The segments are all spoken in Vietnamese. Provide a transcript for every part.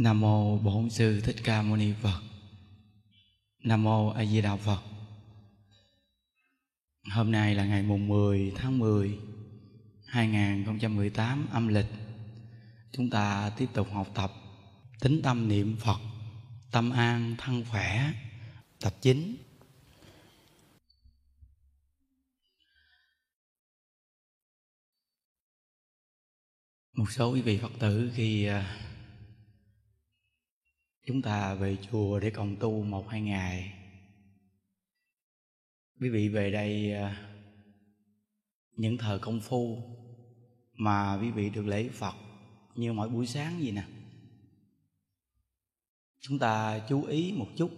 Nam mô Bổn sư Thích Ca Mâu Ni Phật. Nam mô A Di Đà Phật. Hôm nay là ngày mùng 10 tháng 10 2018 âm lịch. Chúng ta tiếp tục học tập tính tâm niệm Phật, tâm an thân khỏe, tập 9. Một số quý vị Phật tử khi à, chúng ta về chùa để cộng tu một hai ngày. Quý vị về đây à, những thời công phu mà quý vị được lễ phật như mỗi buổi sáng gì nè. Chúng ta chú ý một chút.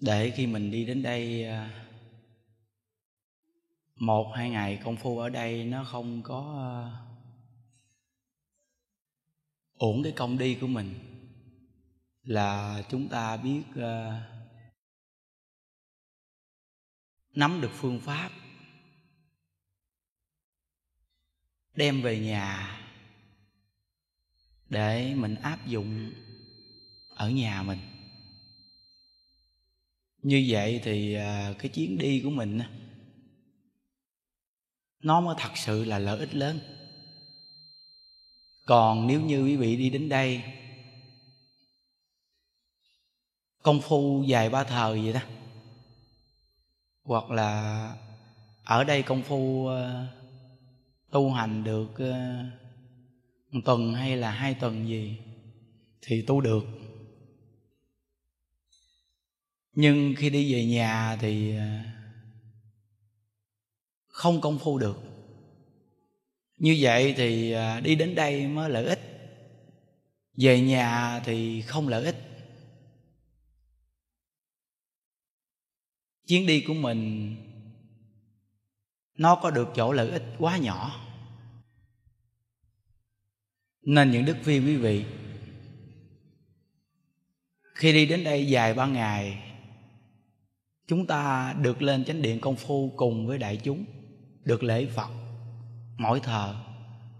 Để khi mình đi đến đây à, một hai ngày công phu ở đây nó không có à, ổn cái công đi của mình là chúng ta biết uh, nắm được phương pháp đem về nhà để mình áp dụng ở nhà mình. Như vậy thì uh, cái chuyến đi của mình nó mới thật sự là lợi ích lớn còn nếu như quý vị đi đến đây, công phu dài ba thời vậy đó, hoặc là ở đây công phu ờ, tu hành được ờ, một tuần hay là hai tuần gì thì tu được. Nhưng khi đi về nhà thì ờ, không công phu được như vậy thì à, đi đến đây mới lợi ích. Về nhà thì không lợi ích. Chuyến đi của mình, nó có được chỗ lợi ích quá nhỏ. Nên những đức Viên quý vị, khi đi đến đây dài ba ngày, chúng ta được lên chánh điện công phu cùng với đại chúng, được lễ phật mỗi thờ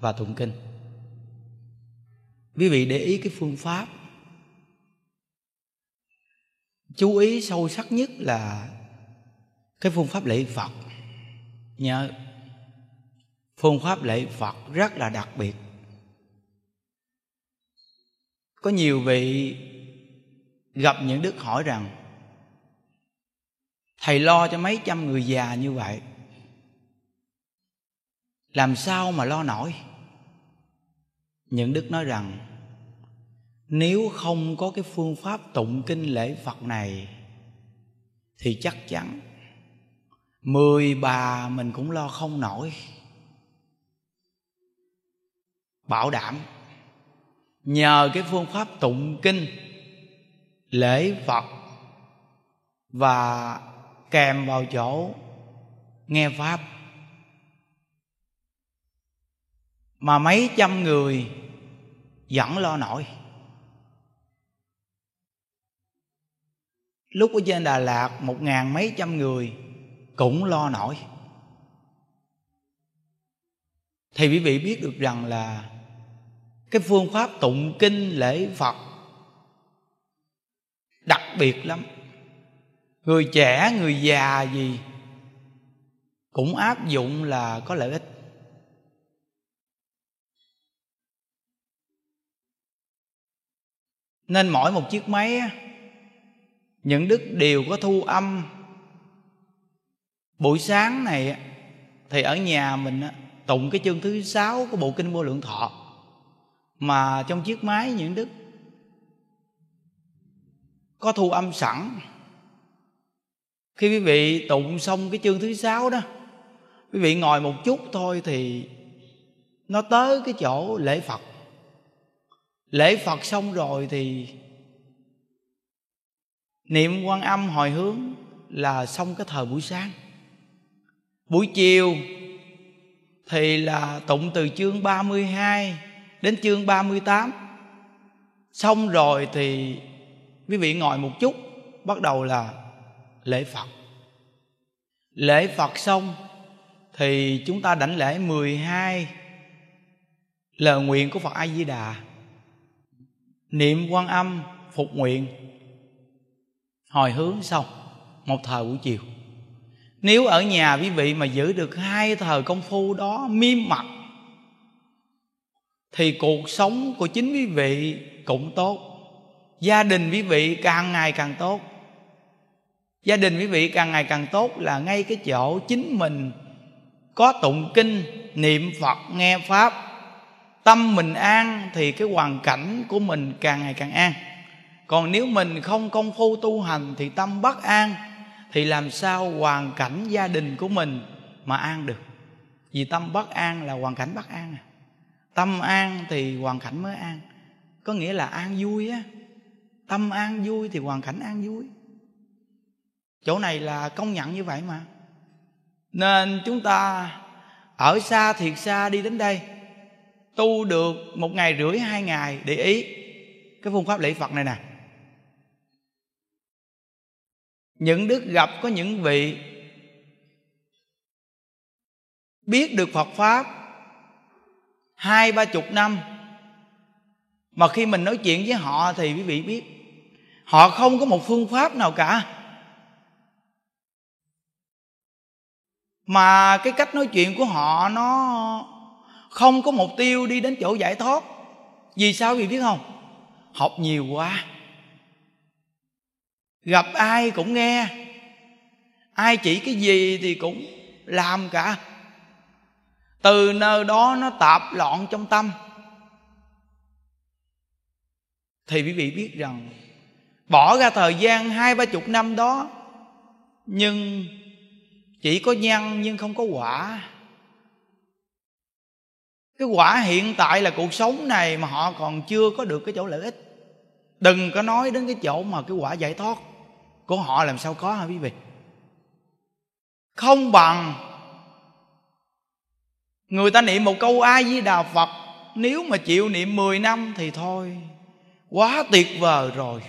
và tụng kinh. Quý vị để ý cái phương pháp chú ý sâu sắc nhất là cái phương pháp lễ phật nhớ, phương pháp lễ phật rất là đặc biệt. Có nhiều vị gặp những đức hỏi rằng, thầy lo cho mấy trăm người già như vậy? Làm sao mà lo nổi? Những đức nói rằng, nếu không có cái phương pháp tụng kinh lễ phật này, thì chắc chắn mười bà mình cũng lo không nổi. Bảo đảm, nhờ cái phương pháp tụng kinh lễ phật và kèm vào chỗ nghe pháp mà mấy trăm người vẫn lo nổi. Lúc ở trên đà lạt, một ngàn mấy trăm người cũng lo nổi. Thì quý vị biết được rằng là cái phương pháp tụng kinh lễ phật đặc biệt lắm. Người trẻ, người già gì cũng áp dụng là có lợi ích. Nên mỗi một chiếc máy những đức đều có thu âm. Buổi sáng này thì ở nhà mình tụng cái chương thứ sáu của bộ kinh vô lượng thọ. Mà trong chiếc máy những đức có thu âm sẵn. Khi quý vị tụng xong cái chương thứ sáu đó, quý vị ngồi một chút thôi thì nó tới cái chỗ lễ phật lễ phật xong rồi thì niệm quan âm hồi hướng là xong cái thời buổi sáng. Buổi chiều thì là tụng từ chương 32 đến chương 38 xong rồi thì quý vị ngồi một chút, bắt đầu là lễ Phật. Lễ Phật xong thì chúng ta đảnh lễ 12 lời nguyện của phật a di đà niệm quan âm, phục nguyện. Hồi hướng xong một thời buổi chiều. Nếu ở nhà quý vị mà giữ được hai thời công phu đó miêm mặt, thì cuộc sống của chính quý vị cũng tốt. Gia đình quý vị càng ngày càng tốt. Gia đình quý vị càng ngày càng tốt là ngay cái chỗ chính mình có tụng kinh, niệm phật, nghe pháp tâm mình an thì cái hoàn cảnh của mình càng ngày càng an. Còn nếu mình không công phu tu hành thì tâm bất an, thì làm sao hoàn cảnh gia đình của mình mà an được? Vì tâm bất an là hoàn cảnh bất an à. Tâm an thì hoàn cảnh mới an. Có nghĩa là an vui á. Tâm an vui thì hoàn cảnh an vui. Chỗ này là công nhận như vậy mà. Nên chúng ta ở xa thiệt xa đi đến đây tu được một ngày rưỡi, hai ngày, để ý. Cái phương pháp lễ phật này nè. Những đức gặp có những vị biết được phật pháp hai, ba chục năm, mà khi mình nói chuyện với họ thì quý vị biết, họ không có một phương pháp nào cả. Mà cái cách nói chuyện của họ nó không có mục tiêu đi đến chỗ giải thoát. Vì sao vì biết không? Học nhiều quá. Gặp ai cũng nghe. Ai chỉ cái gì thì cũng làm cả. Từ nơi đó nó tạp loạn trong tâm. Thì quý vị biết rằng, bỏ ra thời gian hai ba chục năm đó, nhưng chỉ có nhân nhưng không có quả cái quả hiện tại là cuộc sống này mà họ còn chưa có được cái chỗ lợi ích. Đừng có nói đến cái chỗ mà cái quả giải thoát của họ làm sao có hả quý vị? Không bằng người ta niệm một câu ai với đà phật, nếu mà chịu niệm 10 năm thì thôi, quá tuyệt vời rồi.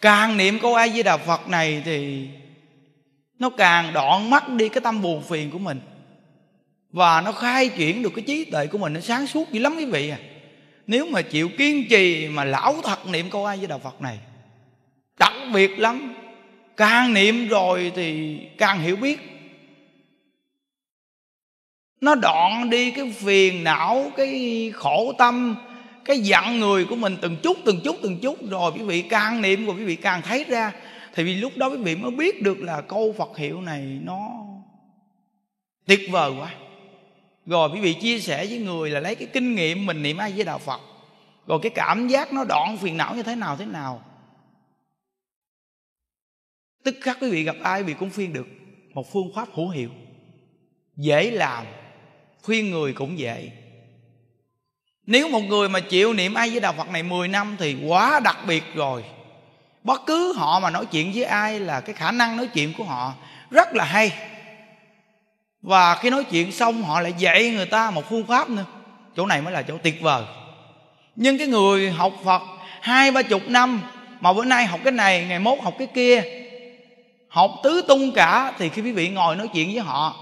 Càng niệm câu ai với đà phật này thì nó càng đoạn mất đi cái tâm buồn phiền của mình và nó khai chuyển được cái trí tuệ của mình, nó sáng suốt dữ lắm quý vị à. Nếu mà chịu kiên trì mà lão thật niệm câu ai với đạo phật này đặc biệt lắm. Càng niệm rồi thì càng hiểu biết. Nó đoạn đi cái phiền não, cái khổ tâm, cái giận người của mình từng chút từng chút từng chút. Rồi quý vị càng niệm rồi quý vị càng thấy ra. Thì vì lúc đó quý vị mới biết được là câu phật hiệu này nó tuyệt vời quá rồi quý vị chia sẻ với người là lấy cái kinh nghiệm mình niệm ai với đạo phật. Rồi cái cảm giác nó đoạn phiền não như thế nào thế nào. Tức khắc quý vị gặp ai quý vị cũng phiên được. Một phương pháp hữu hiệu. Dễ làm, khuyên người cũng dễ. Nếu một người mà chịu niệm ai với đạo Phật này 10 năm thì quá đặc biệt rồi. Bất cứ họ mà nói chuyện với ai là cái khả năng nói chuyện của họ rất là hay. Và khi nói chuyện xong họ lại dạy người ta một phương pháp nữa. Chỗ này mới là chỗ tuyệt vời. Nhưng cái người học Phật hai ba chục năm Mà bữa nay học cái này, ngày mốt học cái kia Học tứ tung cả Thì khi quý vị ngồi nói chuyện với họ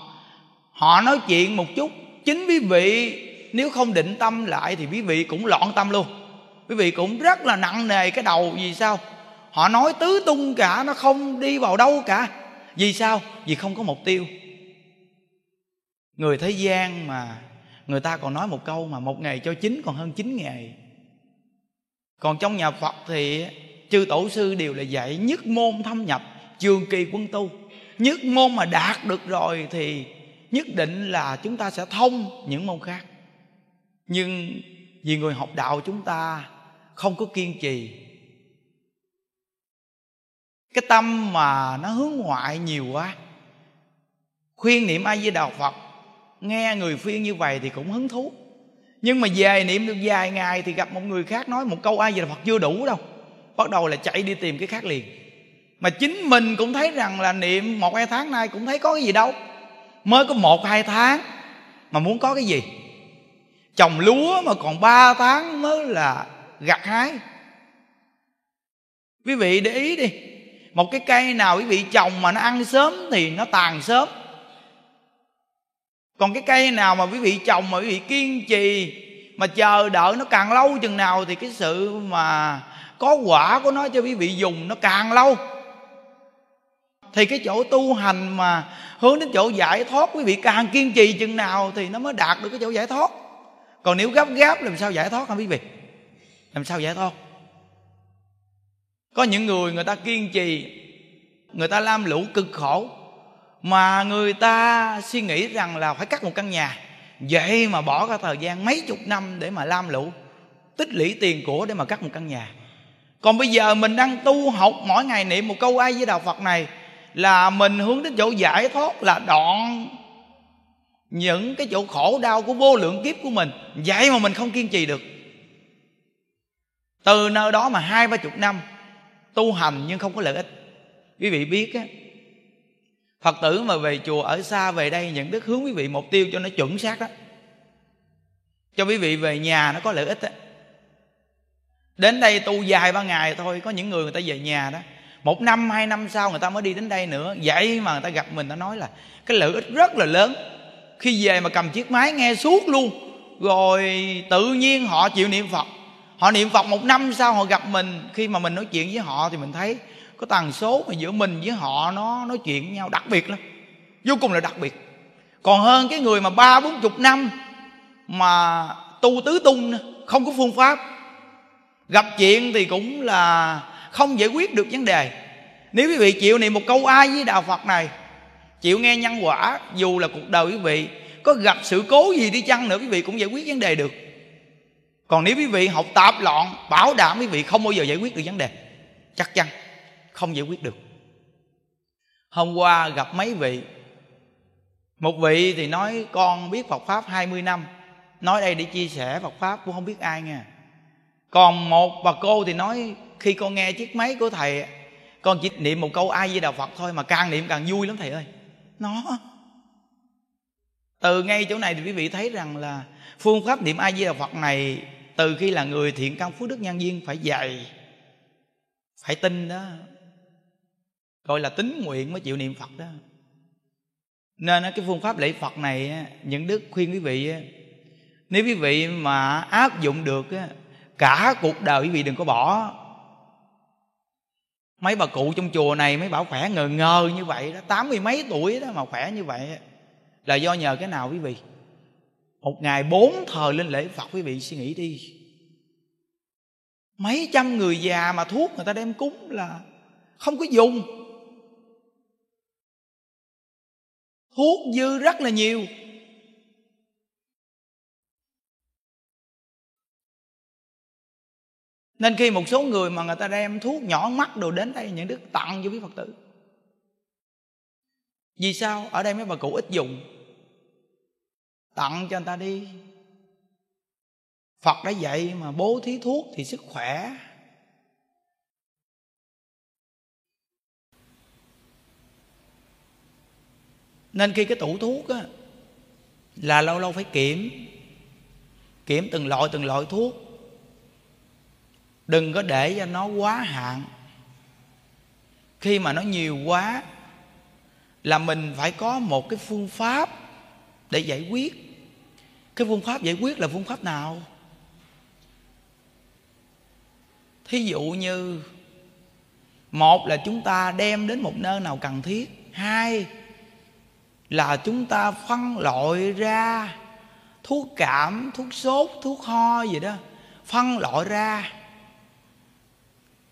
Họ nói chuyện một chút Chính quý vị nếu không định tâm lại Thì quý vị cũng loạn tâm luôn. Quý vị cũng rất là nặng nề cái đầu Vì sao? Họ nói tứ tung cả nó không đi vào đâu cả. Vì sao? Vì không có mục tiêu người thế gian mà người ta còn nói một câu mà một ngày cho chín còn hơn chín ngày. Còn trong nhà phật thì chư tổ sư đều là dạy nhất môn thâm nhập, trường kỳ quân tu. Nhất môn mà đạt được rồi thì nhất định là chúng ta sẽ thông những môn khác. Nhưng vì người học đạo chúng ta không có kiên trì. Cái tâm mà nó hướng ngoại nhiều quá, khuyên niệm ai với đạo phật nghe người phiên như vậy thì cũng hứng thú. Nhưng mà về niệm được vài ngày thì gặp một người khác nói một câu ai về là phật chưa đủ đâu. Bắt đầu là chạy đi tìm cái khác liền. Mà chính mình cũng thấy rằng là niệm một hai tháng nay cũng thấy có cái gì đâu. Mới có một hai tháng mà muốn có cái gì. Trồng lúa mà còn ba tháng mới là gặt hái. Quý vị để ý đi. Một cái cây nào quý vị trồng mà nó ăn sớm thì nó tàn sớm còn cái cây nào mà quý vị trồng mà quý vị kiên trì mà chờ đợi nó càng lâu chừng nào thì cái sự mà có quả của nó cho quý vị dùng nó càng lâu. Thì cái chỗ tu hành mà hướng đến chỗ giải thoát quý vị càng kiên trì chừng nào thì nó mới đạt được cái chỗ giải thoát. Còn nếu gấp gáp làm sao giải thoát hả quý vị? Làm sao giải thoát? Có những người người ta kiên trì, người ta lam lũ cực khổ mà người ta suy nghĩ rằng là phải cắt một căn nhà. Vậy mà bỏ ra thời gian mấy chục năm để mà lam lũ, tích lũy tiền của để mà cắt một căn nhà. Còn bây giờ mình đang tu học mỗi ngày niệm một câu ai với đạo phật này là mình hướng đến chỗ giải thoát là đoạn những cái chỗ khổ đau của vô lượng kiếp của mình. Vậy mà mình không kiên trì được. Từ nơi đó mà hai ba chục năm tu hành nhưng không có lợi ích. Quý vị biết á phật tử mà về chùa ở xa về đây những đức hướng quý vị mục tiêu cho nó chuẩn xác đó. Cho quý vị về nhà nó có lợi ích đó. đến đây tu dài ba ngày thôi, có những người người ta về nhà đó. Một năm, hai năm sau người ta mới đi đến đây nữa. Vậy mà người ta gặp mình ta nói là cái lợi ích rất là lớn. Khi về mà cầm chiếc máy nghe suốt luôn. Rồi tự nhiên họ chịu niệm phật. Họ niệm phật một năm sau họ gặp mình. Khi mà mình nói chuyện với họ thì mình thấy cái tần số mà giữa mình với họ nó, nói chuyện với nhau đặc biệt lắm. Vô cùng là đặc biệt. Còn hơn cái người mà ba, bốn chục năm mà tu tứ tung không có phương pháp. Gặp chuyện thì cũng là không giải quyết được vấn đề. Nếu quý vị chịu niệm một câu ai với đạo phật này, chịu nghe nhân quả, dù là cuộc đời quý vị, có gặp sự cố gì đi chăng nữa quý vị cũng giải quyết vấn đề được. Còn nếu quý vị học tạp loạn, bảo đảm quý vị không bao giờ giải quyết được vấn đề, chắc chắn không giải quyết được. Hôm qua gặp mấy vị. Một vị thì nói, con biết Phật Pháp 20 năm, Nói đây để chia sẻ Phật Pháp, cũng không biết ai nha Còn một bà cô thì nói, Khi con nghe chiếc máy của thầy, Con chỉ niệm một câu ai với đạo Phật thôi Mà càng niệm càng vui lắm thầy ơi. Nó. Từ ngay chỗ này thì quý vị thấy rằng là Phương pháp niệm ai với đạo Phật này, Từ khi là người thiện căn phước đức nhân viên Phải dày Phải tin đó gọi là tính nguyện mới chịu niệm phật đó. Nên cái phương pháp lễ phật này những đức khuyên quý vị nếu quý vị mà áp dụng được cả cuộc đời quý vị đừng có bỏ. Mấy bà cụ trong chùa này, mấy bảo khỏe ngờ ngờ như vậy đó, tám mươi mấy tuổi đó mà khỏe như vậy là do nhờ cái nào quý vị? Một ngày bốn thời lên lễ phật quý vị suy nghĩ đi. Mấy trăm người già mà thuốc người ta đem cúng là không có dùng. Thuốc dư rất là nhiều. Nên khi một số người mà người ta đem thuốc nhỏ mắt đồ đến đây, những đức tặng cho quý phật tử. Vì sao? Ở đây mấy bà cụ ít dùng. Tặng cho người ta đi. Phật đã dạy mà bố thí thuốc thì sức khỏe nên khi cái tủ thuốc á, là lâu lâu phải kiểm. Kiểm từng loại từng loại thuốc. Đừng có để cho nó quá hạn. Khi mà nó nhiều quá, là mình phải có một cái phương pháp để giải quyết. Cái phương pháp giải quyết là phương pháp nào? Thí dụ như, một là chúng ta đem đến một nơi nào cần thiết. Hai là chúng ta phân loại ra thuốc cảm, thuốc sốt, thuốc ho gì đó. Phân loại ra.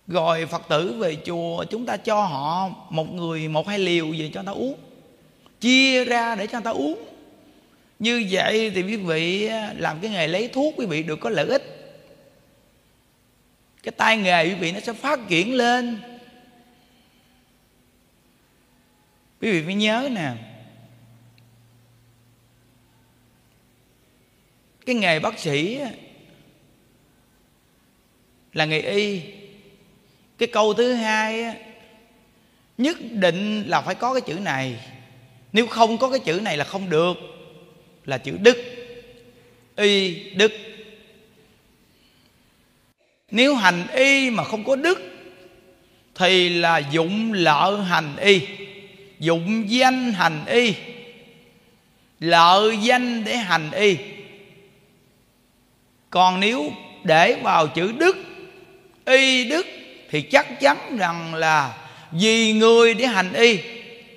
Rồi phật tử về chùa, chúng ta cho họ một người, một hai liều về cho người ta uống. Chia ra để cho người ta uống. Như vậy thì quý vị làm cái nghề lấy thuốc quý vị được có lợi ích. Cái tay nghề quý vị nó sẽ phát triển lên. Quý vị phải nhớ nè cái nghề bác sĩ là nghề y. Cái câu thứ hai nhất định là phải có cái chữ này. Nếu không có cái chữ này là không được, là chữ đức. Y, đức. Nếu hành y mà không có đức, thì là dụng lợi hành y, dụng danh hành y lợi danh để hành y còn nếu để vào chữ đức, y đức, thì chắc chắn rằng là vì người để hành y,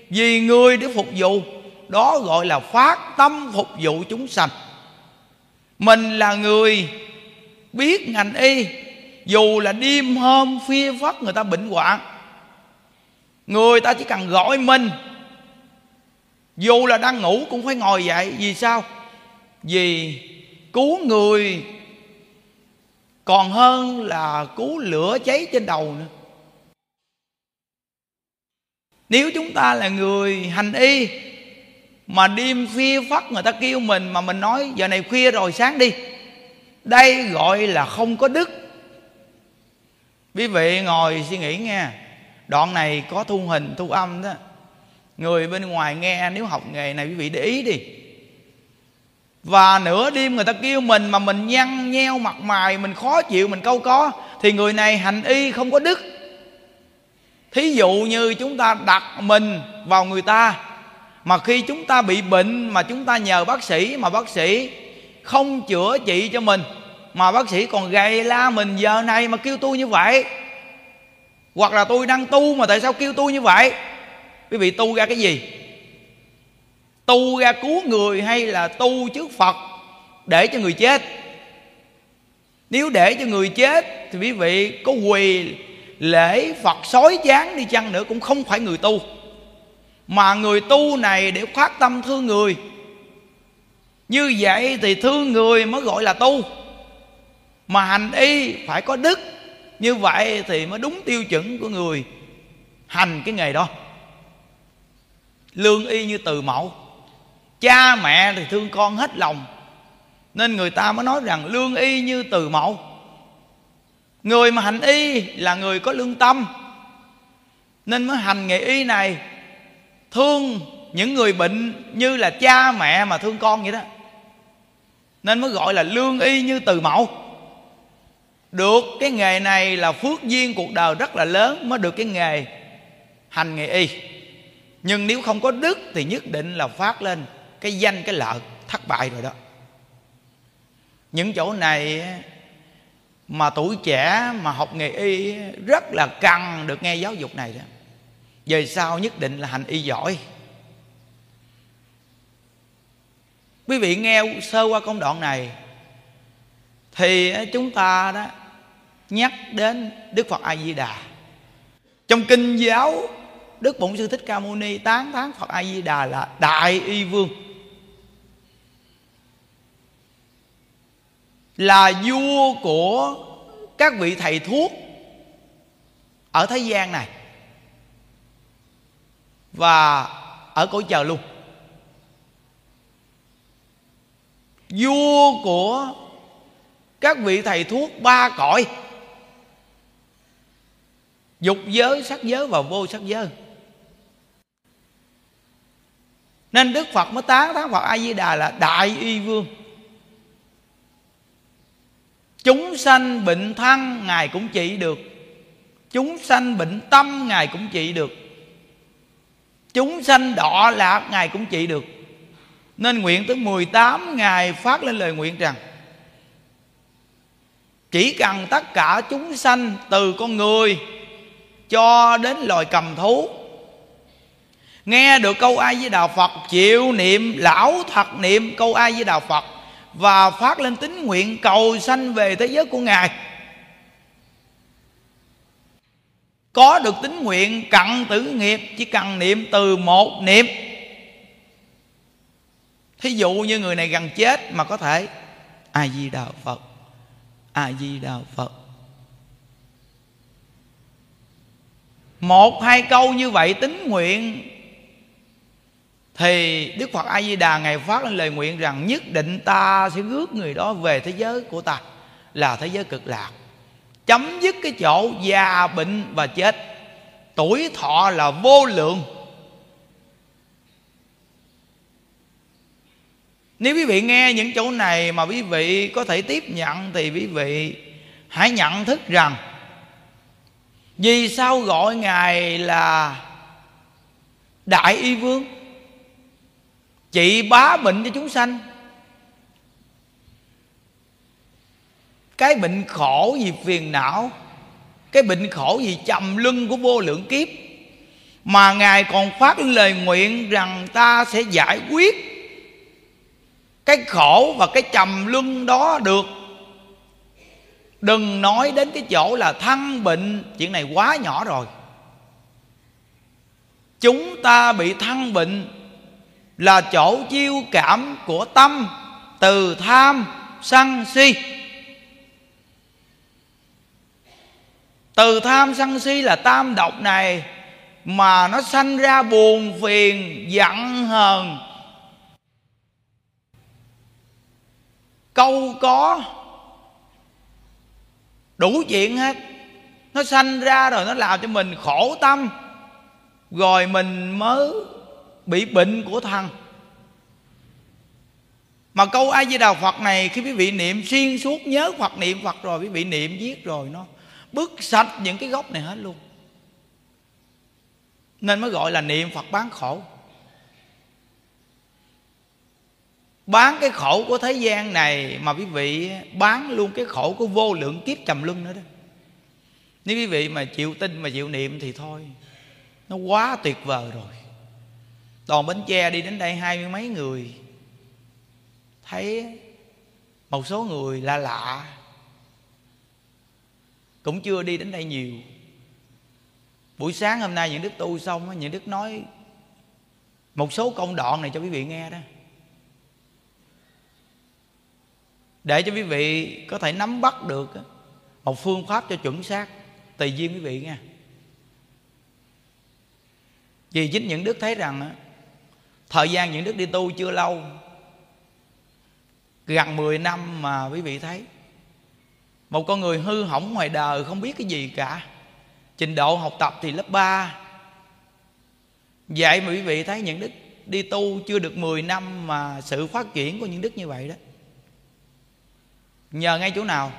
vì người để phục vụ, đó gọi là phát tâm phục vụ chúng sanh. Mình là người biết ngành y, dù là đêm hôm phia phất người ta bệnh hoạn, người ta chỉ cần gọi mình, dù là đang ngủ cũng phải ngồi dậy. Vì sao? Vì cứu người còn hơn là cứu lửa cháy trên đầu nữa. Nếu chúng ta là người hành y mà đêm khuya phát người ta kêu mình mà mình nói, giờ này khuya rồi, sáng đi. Đây gọi là không có đức. Quý vị ngồi suy nghĩ nghe, đoạn này có thu hình, thu âm đó. Người bên ngoài nghe, nếu học nghề này quý vị để ý đi và nửa đêm người ta kêu mình mà mình nhăn nheo mặt mày, mình khó chịu, mình câu có. Thì người này hành y không có đức. Thí dụ như chúng ta đặt mình vào người ta, mà khi chúng ta bị bệnh mà chúng ta nhờ bác sĩ, mà bác sĩ không chữa trị cho mình, mà bác sĩ còn gầy la mình, giờ này mà kêu tôi như vậy, hoặc là tôi đang tu mà tại sao kêu tôi như vậy? Quý vị tu ra cái gì? Tu ra cứu người hay là tu trước phật để cho người chết? Nếu để cho người chết thì quý vị có quỳ lễ phật sói chán đi chăng nữa cũng không phải người tu. Mà người tu này để phát tâm thương người. Như vậy thì thương người mới gọi là tu. Mà hành y phải có đức. Như vậy thì mới đúng tiêu chuẩn của người hành cái nghề đó. Lương y như từ mẫu cha mẹ thì thương con hết lòng. Nên người ta mới nói rằng lương y như từ mẫu. Người mà hành y là người có lương tâm. Nên mới hành nghề y này, thương những người bệnh như là cha mẹ mà thương con vậy đó. Nên mới gọi là lương y như từ mẫu. Được cái nghề này là phước duyên cuộc đời rất là lớn mới được cái nghề hành nghề y. Nhưng nếu không có đức thì nhất định là phát lên cái danh, cái lợi, thất bại rồi đó. Những chỗ này mà tuổi trẻ, mà học nghề y rất là cần được nghe giáo dục này đó. Về sau nhất định là hành y giỏi. Quý vị nghe sơ qua công đoạn này, thì chúng ta đó nhắc đến đức phật a di đà trong kinh giáo, đức bổn sư thích ca mâu ni tán thán phật a di đà là đại y vương. Là vua của các vị thầy thuốc ở thế gian này. Và ở cõi trời luôn. Vua của các vị thầy thuốc ba cõi. Dục giới, sắc giới và vô sắc giới. Nên đức phật mới tán thán phật a di đà là đại y vương chúng sanh bệnh thân ngài cũng trị được. Chúng sanh bệnh tâm, ngài cũng trị được. Chúng sanh đỏ lạc, ngài cũng trị được. Nên nguyện tới 18 ngày phát lên lời nguyện rằng, Chỉ cần tất cả chúng sanh từ con người Cho đến loài cầm thú, Nghe được câu ai với Đạo Phật, Chịu niệm, lão thật niệm câu ai với Đạo Phật và phát lên tín nguyện cầu sanh về thế giới của Ngài. Có được tín nguyện cận tử nghiệp, Chỉ cần niệm từ một niệm. Thí dụ như người này gần chết mà có thể a di đà phật a di đà phật. Một, hai câu như vậy tính nguyện thì đức phật a di đà ngày phát lên lời nguyện rằng nhất định ta sẽ rước người đó về thế giới của ta, là thế giới cực lạc. Chấm dứt cái chỗ già bệnh và chết. Tuổi thọ là vô lượng. Nếu quý vị nghe những chỗ này mà quý vị có thể tiếp nhận thì quý vị hãy nhận thức rằng vì sao gọi ngài là đại y vương? Trị bá bệnh cho chúng sanh. Cái bệnh khổ vì phiền não, cái bệnh khổ vì trầm luân của vô lượng kiếp, mà ngài còn phát lời nguyện rằng ta sẽ giải quyết cái khổ và cái trầm luân đó được. Đừng nói đến cái chỗ là thăng bệnh, chuyện này quá nhỏ rồi. Chúng ta bị thăng bệnh là chỗ chiêu cảm của tâm, từ tham, sân si. Từ tham, sân si là tam độc này mà nó sanh ra buồn phiền, giận hờn. Câu có đủ chuyện hết. Nó sanh ra rồi nó làm cho mình khổ tâm, rồi mình mới bị bệnh của thần mà câu a di đà phật này, khi quý vị niệm xuyên suốt nhớ phật niệm phật rồi, quý vị niệm viết rồi nó bứt sạch những cái gốc này hết luôn. Nên mới gọi là niệm phật bán khổ bán cái khổ của thế gian này mà quý vị bán luôn cái khổ của vô lượng kiếp trầm luân nữa đó. Nếu quý vị mà chịu tin mà chịu niệm thì thôi, nó quá tuyệt vời rồi đoàn bến tre đi đến đây hai mươi mấy người. Thấy một số người lạ lạ. Cũng chưa đi đến đây nhiều. Buổi sáng hôm nay những đức tu xong những đức nói một số công đoạn này cho quý vị nghe đó. Để cho quý vị có thể nắm bắt được một phương pháp cho chuẩn xác, tùy duyên quý vị nha vì chính những đức thấy rằng thời gian những đức đi tu chưa lâu. Gần 10 năm mà quý vị thấy. Một con người hư hỏng ngoài đời, không biết cái gì cả. Trình độ học tập thì lớp 3 vậy mà quý vị thấy những đức đi tu chưa được 10 năm mà sự phát triển của những đức như vậy đó. Nhờ ngay chỗ nào?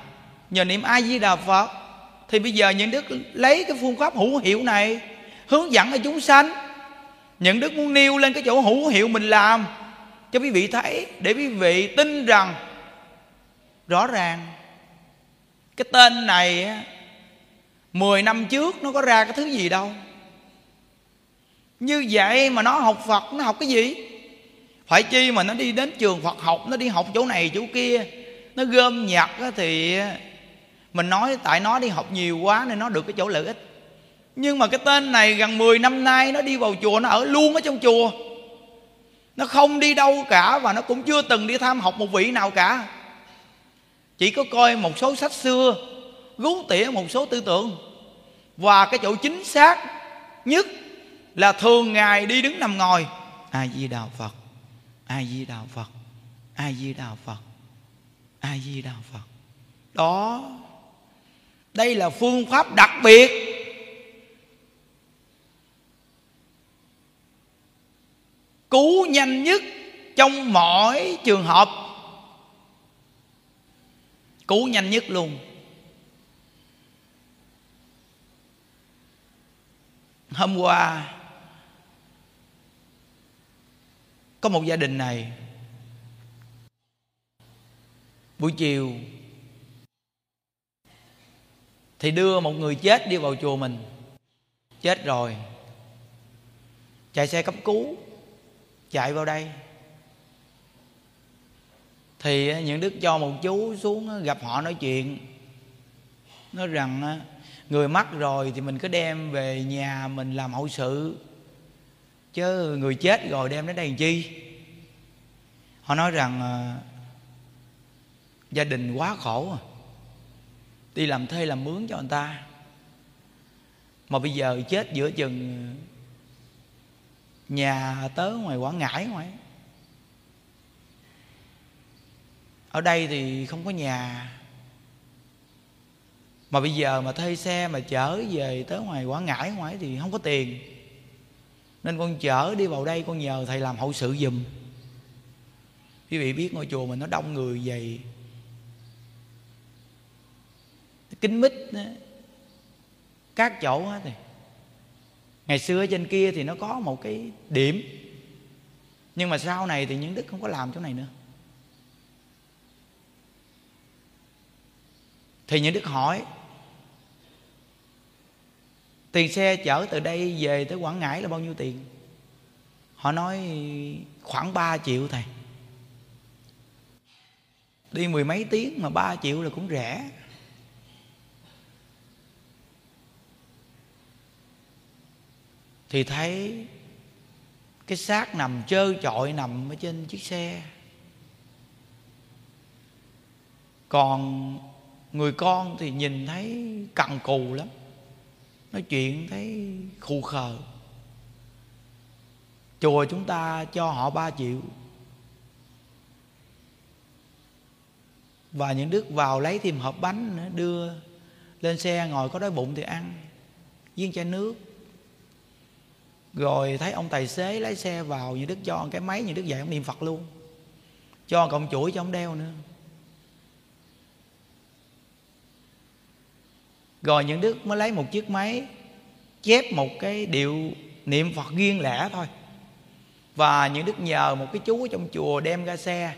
Nhờ niệm a di đà phật. Thì bây giờ những đức lấy cái phương pháp hữu hiệu này, hướng dẫn cho chúng sanh những đức muốn nêu lên cái chỗ hữu hiệu mình làm cho quý vị thấy, để quý vị tin rằng rõ ràng cái tên này mười năm trước nó có ra cái thứ gì đâu. Như vậy mà nó học Phật, Nó học cái gì? Phải chi mà nó đi đến trường Phật học, Nó đi học chỗ này chỗ kia, Nó gom nhặt thì Mình nói, tại nó đi học nhiều quá Nên nó được cái chỗ lợi ích. Nhưng mà cái tên này gần 10 năm nay Nó đi vào chùa, Nó ở luôn ở trong chùa. Nó không đi đâu cả Và nó cũng chưa từng đi tham học một vị nào cả. Chỉ có coi một số sách xưa rút tỉa một số tư tưởng. Và cái chỗ chính xác nhất là thường ngày đi đứng nằm ngồi. A di đà phật a di đà phật a di đà phật a di đà phật. Đó, đây là phương pháp đặc biệt cứu nhanh nhất trong mọi trường hợp. Cứu nhanh nhất luôn. Hôm qua, có một gia đình này. Buổi chiều, thì đưa một người chết đi vào chùa mình. Chết rồi. Chạy xe cấp cứu chạy vào đây. Thì những đức cho một chú xuống gặp họ nói chuyện. Nói rằng người mất rồi thì mình cứ đem về nhà mình làm hậu sự. Chứ người chết rồi đem đến đây làm chi? Họ nói rằng à, gia đình quá khổ à. Đi làm thuê làm mướn cho người ta. Mà bây giờ chết giữa chừng nhà tớ ngoài quảng ngãi ngoài ở đây thì không có nhà. Mà bây giờ mà thuê xe mà chở về tới ngoài quảng ngãi ngoài thì không có tiền. Nên con chở đi vào đây con nhờ thầy làm hậu sự giùm. Quý vị biết ngôi chùa mình nó đông người vậy. Kính mít các chỗ hết thì ngày xưa trên kia thì nó có một cái điểm. Nhưng mà sau này thì những đức không có làm chỗ này nữa. Thì những đức hỏi, tiền xe chở từ đây về tới quảng ngãi là bao nhiêu tiền? Họ nói, khoảng 3 triệu thầy. Đi mười mấy tiếng mà 3 triệu là cũng rẻ. Thì thấy cái xác nằm trơ trọi nằm ở trên chiếc xe. Còn người con thì nhìn thấy cằn cù lắm. Nói chuyện thấy khù khờ. Chùa chúng ta cho họ ba triệu. Và những đức vào lấy thêm hộp bánh nữa, đưa lên xe ngồi có đói bụng thì ăn. Viên chai nước rồi thấy ông tài xế lái xe vào như đức cho cái máy như đức dạy ông niệm phật luôn. Cho cộng chuỗi cho ông đeo nữa. Rồi những đức mới lấy một chiếc máy chép một cái điệu niệm phật riêng lẻ thôi. Và những đức nhờ một cái chú ở trong chùa đem ra xe.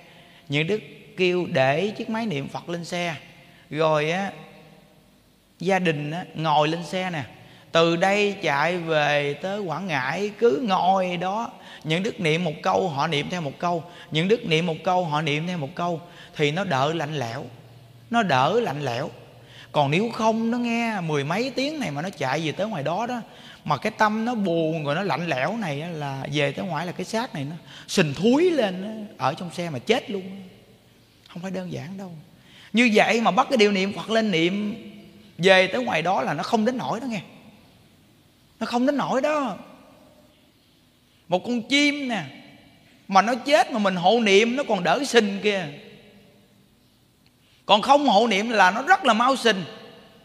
Những đức kêu để chiếc máy niệm phật lên xe. Rồi á gia đình á, ngồi lên xe nè từ đây chạy về tới quảng ngãi, cứ ngồi đó. Những đức niệm một câu, họ niệm theo một câu. Những đức niệm một câu, họ niệm theo một câu. Thì nó đỡ lạnh lẽo. Nó đỡ lạnh lẽo. Còn nếu không, nó nghe mười mấy tiếng này mà nó chạy về tới ngoài đó đó, mà cái tâm nó buồn rồi nó lạnh lẽo này là về tới ngoài là cái xác này nó sình thúi lên ở trong xe mà chết luôn không phải đơn giản đâu. Như vậy mà bắt cái điều niệm phật lên niệm về tới ngoài đó là nó không đến nổi đó nghe nó không đến nổi đó. Một con chim nè mà nó chết mà mình hộ niệm nó còn đỡ sinh kia còn không hộ niệm là nó rất là mau sinh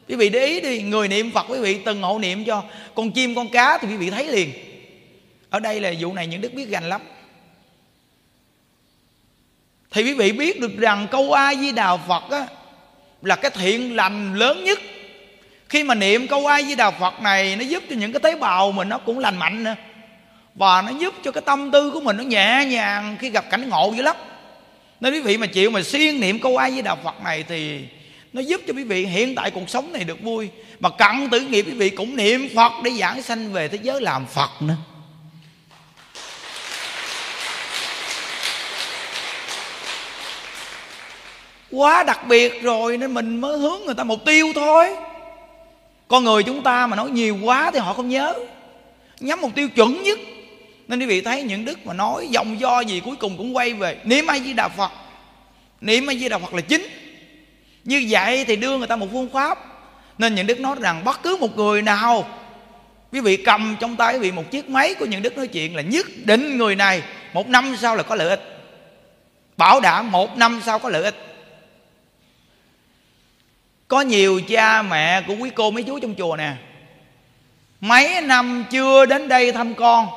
quý vị để ý đi người niệm phật quý vị từng hộ niệm cho con chim con cá thì quý vị thấy liền. Ở đây là vụ này những đức biết gành lắm. Thì quý vị biết được rằng câu a di đà phật á, là cái thiện lành lớn nhất khi mà niệm câu ai di đà phật này, nó giúp cho những cái tế bào mình nó cũng lành mạnh nữa. Và nó giúp cho cái tâm tư của mình nó nhẹ nhàng khi gặp cảnh ngộ dữ lắm. Nên quý vị mà chịu mà siêng niệm câu ai di đà phật này thì nó giúp cho quý vị hiện tại cuộc sống này được vui. Mà cận tử nghiệp quý vị cũng niệm phật để giảng sanh về thế giới làm phật nữa. Quá đặc biệt rồi nên mình mới hướng người ta mục tiêu thôi con người chúng ta mà nói nhiều quá thì họ không nhớ. Nhắm mục tiêu chuẩn nhất. Nên quý vị thấy những đức mà nói dòng do gì cuối cùng cũng quay về. Niệm a di đà phật. Niệm a di đà phật là chính. Như vậy thì đưa người ta một phương pháp. Nên những đức nói rằng bất cứ một người nào, quý vị cầm trong tay quý vị một chiếc máy của những đức nói chuyện là nhất định người này một năm sau là có lợi ích. Bảo đảm một năm sau có lợi ích có nhiều cha mẹ của quý cô mấy chú trong chùa nè. Mấy năm chưa đến đây thăm con.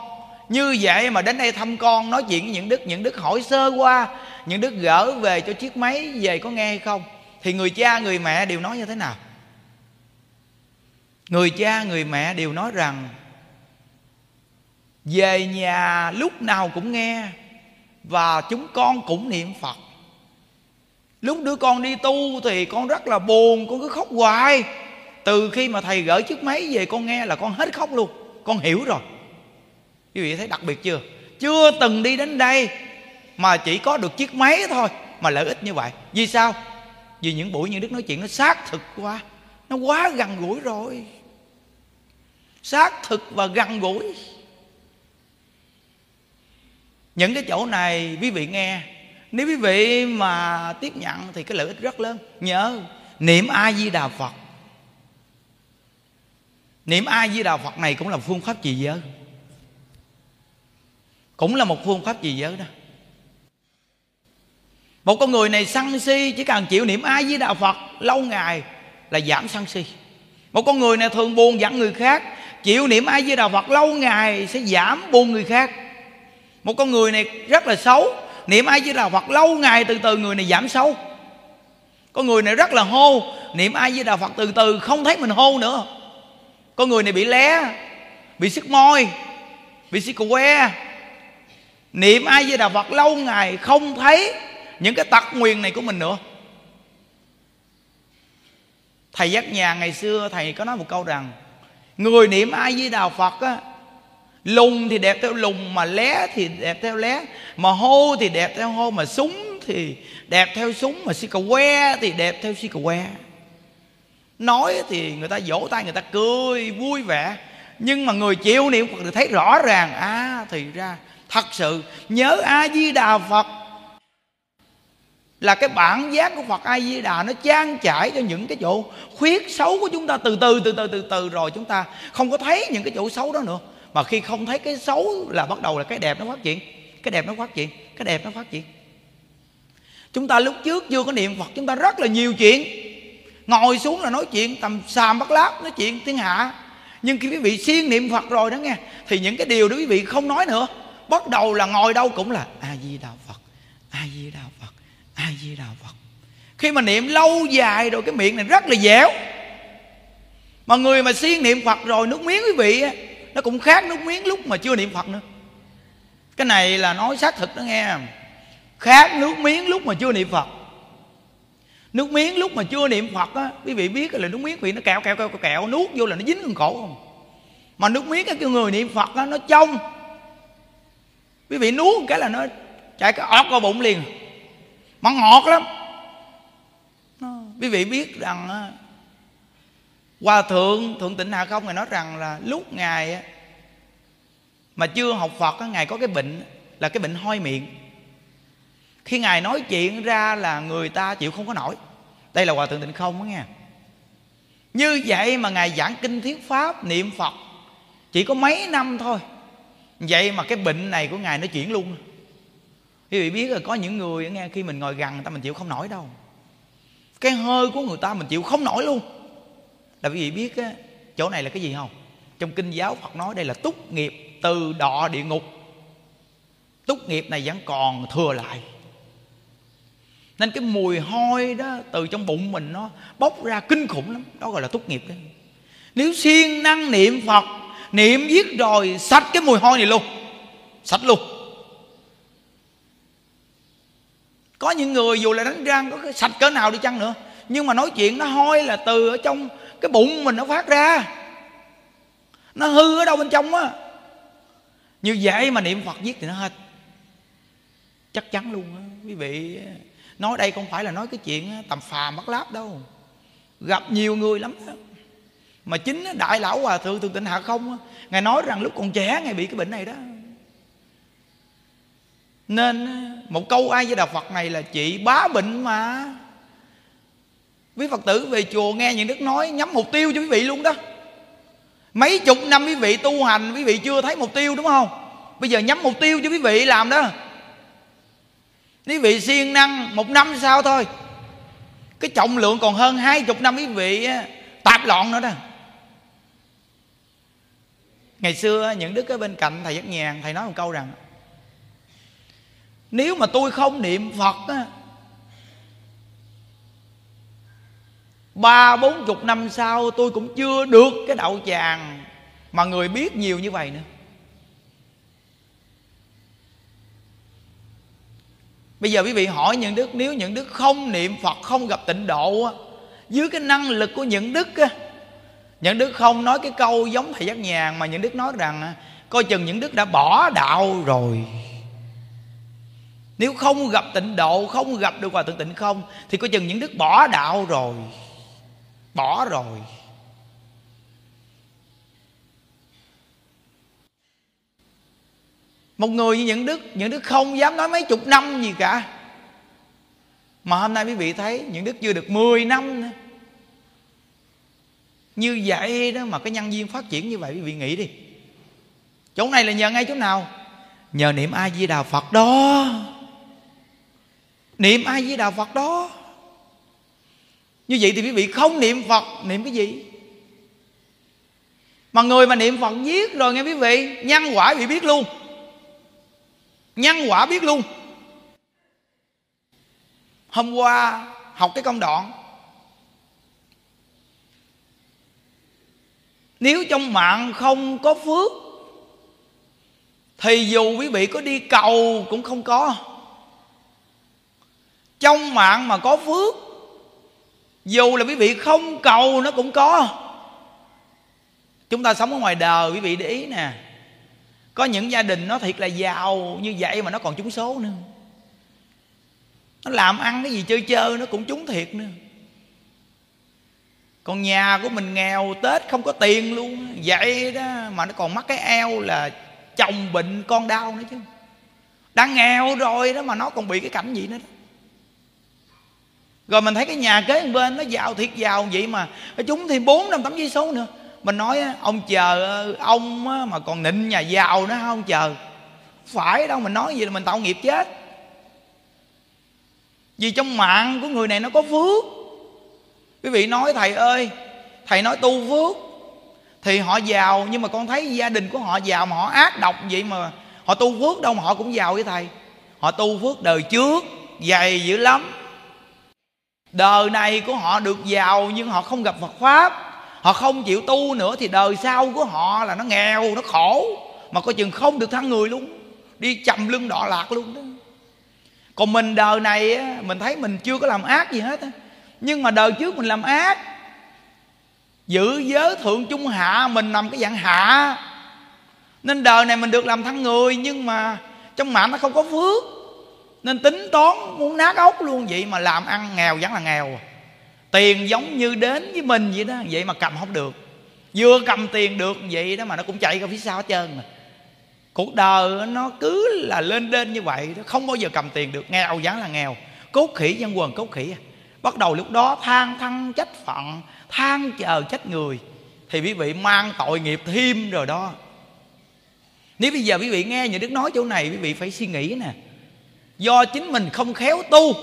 Như vậy mà đến đây thăm con, nói chuyện với những đức những đức hỏi sơ qua, những đức gỡ về cho chiếc máy về có nghe hay không? Thì người cha, người mẹ đều nói như thế nào? Người cha, người mẹ đều nói rằng, về nhà lúc nào cũng nghe và chúng con cũng niệm phật lúc đứa con đi tu thì con rất là buồn, con cứ khóc hoài. Từ khi mà thầy gửi chiếc máy về, con nghe là con hết khóc luôn, con hiểu rồi. Quý vị thấy đặc biệt chưa? Chưa từng đi đến đây mà chỉ có được chiếc máy thôi mà lợi ích như vậy. Vì sao? Vì những buổi như đức nói chuyện nó xác thực quá, nó quá gần gũi rồi. Xác thực và gần gũi. Những cái chỗ này quý vị nghe nếu quý vị mà tiếp nhận thì cái lợi ích rất lớn. Nhớ, niệm a di đà phật. Niệm a di đà phật này cũng là phương pháp trì giới. Cũng là một phương pháp trì giới đó. Một con người này sân si, chỉ cần chịu niệm a di đà phật lâu ngày là giảm sân si. Một con người này thường buồn giận người khác, chịu niệm a di đà phật lâu ngày sẽ giảm buồn người khác. Một con người này rất là xấu niệm ai di đà phật, lâu ngày từ từ người này giảm xấu con người này rất là hô, niệm ai di đà phật từ từ không thấy mình hô nữa. Con người này bị lé, bị sức môi, bị sức que. Niệm ai với đà phật lâu ngày không thấy những cái tật nguyền này của mình nữa. Thầy giác nhà ngày xưa thầy có nói một câu rằng, người niệm ai với đà phật á lùng thì đẹp theo lùng, mà lé thì đẹp theo lé. Mà hô thì đẹp theo hô, mà súng thì đẹp theo súng, mà xì cà que thì đẹp theo xì cà que. Nói thì người ta vỗ tay, người ta cười vui vẻ. Nhưng mà người chịu niệm phật thì thấy rõ ràng à thì ra thật sự nhớ a di đà phật là cái bản giác của Phật A Di Đà nó trang trải cho những cái chỗ khuyết xấu của chúng ta. Từ từ từ từ từ từ rồi chúng ta không có thấy những cái chỗ xấu đó nữa mà khi không thấy cái xấu là bắt đầu là cái đẹp nó phát triển. Cái đẹp nó phát triển, cái đẹp nó phát triển. Chúng ta lúc trước chưa có niệm Phật, chúng ta rất là nhiều chuyện. Ngồi xuống là nói chuyện tầm xàm bắt láp, nói chuyện thiên hạ. Nhưng khi quý vị siêng niệm Phật rồi đó nghe, thì những cái điều đó quý vị không nói nữa. Bắt đầu là ngồi đâu cũng là a di đà Phật a di đà Phật a di đà phật. Khi mà niệm lâu dài rồi cái miệng này rất là dẻo. Mà người mà siêng niệm phật rồi nước miếng quý vị nó cũng khác nước miếng lúc mà chưa niệm phật nữa. Cái này là nói xác thực đó nghe. Khác nước miếng lúc mà chưa niệm phật. Nước miếng lúc mà chưa niệm phật á, quý vị biết là nước miếng vị nó kẹo kẹo kẹo kẹo nuốt vô là nó dính con cổ không? Mà nước miếng cái người niệm phật á, nó trong. Quý vị nuốt cái là nó chạy cái ót vào bụng liền. Mà ngọt lắm. Quý vị biết rằng hòa thượng thượng tịnh hạ không ngài nói rằng là lúc ngài mà chưa học phật ngài có cái bệnh là cái bệnh hôi miệng. Khi ngài nói chuyện ra là người ta chịu không có nổi. Đây là hòa thượng tịnh không đó nghe. Như vậy mà ngài giảng kinh thuyết pháp, niệm phật, chỉ có mấy năm thôi. Vậy mà cái bệnh này của ngài nó chuyển luôn. Quý vị biết là có những người nghe, khi mình ngồi gần người ta mình chịu không nổi đâu. Cái hơi của người ta mình chịu không nổi luôn là quý vị biết á, chỗ này là cái gì không? Trong kinh giáo phật nói đây là túc nghiệp từ đọ địa ngục. Túc nghiệp này vẫn còn thừa lại. Nên cái mùi hôi đó từ trong bụng mình nó bốc ra kinh khủng lắm. Đó gọi là túc nghiệp đấy. Nếu siêng năng niệm phật, niệm giết rồi sạch cái mùi hôi này luôn. Sạch luôn. Có những người dù là đánh răng, có sạch cỡ nào đi chăng nữa, nhưng mà nói chuyện nó hôi là từ ở trong cái bụng mình nó phát ra. Nó hư ở đâu bên trong á. Như vậy mà niệm phật giết thì nó hết. Chắc chắn luôn á, quý vị. Nói đây không phải là nói cái chuyện tầm phàm bắt láp đâu. Gặp nhiều người lắm đó. mà chính đại lão hòa thượng thường tịnh hạ không ngài nói rằng lúc còn trẻ ngài bị cái bệnh này đó. Nên một câu ai với đạo phật này là chị bá bệnh mà quý phật tử về chùa nghe những đức nói, nhắm mục tiêu cho quý vị luôn đó. Mấy chục năm quý vị tu hành, quý vị chưa thấy mục tiêu, đúng không? Bây giờ nhắm mục tiêu cho quý vị làm đó. Quý vị siêng năng một năm sau thôi. Cái trọng lượng còn hơn hai chục năm quý vị tạp loạn nữa đó. Ngày xưa những đức ở bên cạnh thầy giác nhàn, thầy nói một câu rằng, nếu mà tôi không niệm phật á ba, bốn chục năm sau tôi cũng chưa được cái đậu tràng mà người biết nhiều như vậy nữa. Bây giờ quý vị hỏi những đức, nếu những đức không niệm phật, không gặp tịnh độ á, dưới cái năng lực của những đức á, những đức không nói cái câu giống thầy giác nhàn mà những đức nói rằng coi chừng những đức đã bỏ đạo rồi. Nếu không gặp tịnh độ, Không gặp được hòa thượng tịnh không, Thì coi chừng những đức bỏ đạo rồi. Bỏ rồi. Một người như những đức Những đức không dám nói mấy chục năm gì cả. Mà hôm nay quý vị thấy, Những đức chưa được 10 năm nữa. Như vậy đó mà cái nhân viên phát triển như vậy, Quý vị nghĩ đi. Chỗ này là nhờ ngay chỗ nào? Nhờ niệm A-di-đà Phật đó. Niệm ai di đà phật đó như vậy thì quý vị không niệm phật. Niệm cái gì? Mà người mà niệm phật giết rồi nghe quý vị, nhân quả bị biết luôn. Nhân quả biết luôn. Hôm qua học cái công đoạn. Nếu trong mạng không có phước, thì dù quý vị có đi cầu cũng không có. Trong mạng mà có phước dù là quý vị không cầu, nó cũng có. Chúng ta sống ở ngoài đời, quý vị để ý nè. Có những gia đình nó thiệt là giàu như vậy mà nó còn trúng số nữa. Nó làm ăn cái gì chơi chơi nó cũng trúng thiệt nữa. Còn nhà của mình nghèo, tết không có tiền luôn. Vậy đó, mà nó còn mắc cái eo là chồng bệnh, con đau nữa chứ. Đang nghèo rồi đó mà nó còn bị cái cảnh gì nữa đó rồi mình thấy cái nhà kế bên nó giàu thiệt giàu vậy mà. Chúng thêm bốn năm tấm giấy số nữa. Mình nói ông chờ, ông mà còn nịnh nhà giàu nữa không chờ? Phải đâu, mình nói gì là mình tạo nghiệp chết. Vì trong mạng của người này nó có phước. Quý vị nói, thầy ơi, thầy nói tu phước. Thì họ giàu, nhưng mà con thấy gia đình của họ giàu mà họ ác độc vậy mà họ tu phước đâu mà họ cũng giàu với thầy. Họ tu phước đời trước, dày dữ lắm đời này của họ được giàu nhưng họ không gặp phật pháp. Họ không chịu tu nữa thì đời sau của họ là nó nghèo, nó khổ. Mà coi chừng không được thăng người luôn. Đi chầm lưng đọ lạc luôn đó. Còn mình đời này mình thấy mình chưa có làm ác gì hết nhưng mà đời trước mình làm ác. Giữ giới thượng trung hạ, mình nằm cái dạng hạ. Nên đời này mình được làm thăng người nhưng mà trong mạng nó không có phước nên tính toán muốn nát ốc luôn, vậy mà làm ăn nghèo vẫn là nghèo. Tiền giống như đến với mình vậy đó, vậy mà cầm không được. Vừa cầm tiền được vậy đó mà nó cũng chạy ra phía sau hết trơn mà. Cuộc đời nó cứ là lên lên như vậy đó, không bao giờ cầm tiền được, nghèo vẫn là nghèo. Cốt khỉ dân quần, cốt khỉ à. bắt đầu lúc đó than thăng trách phận, than chờ trách người. Thì quý vị mang tội nghiệp thêm rồi đó. Nếu bây giờ quý vị nghe những đức nói chỗ này, quý vị phải suy nghĩ nè do chính mình không khéo tu.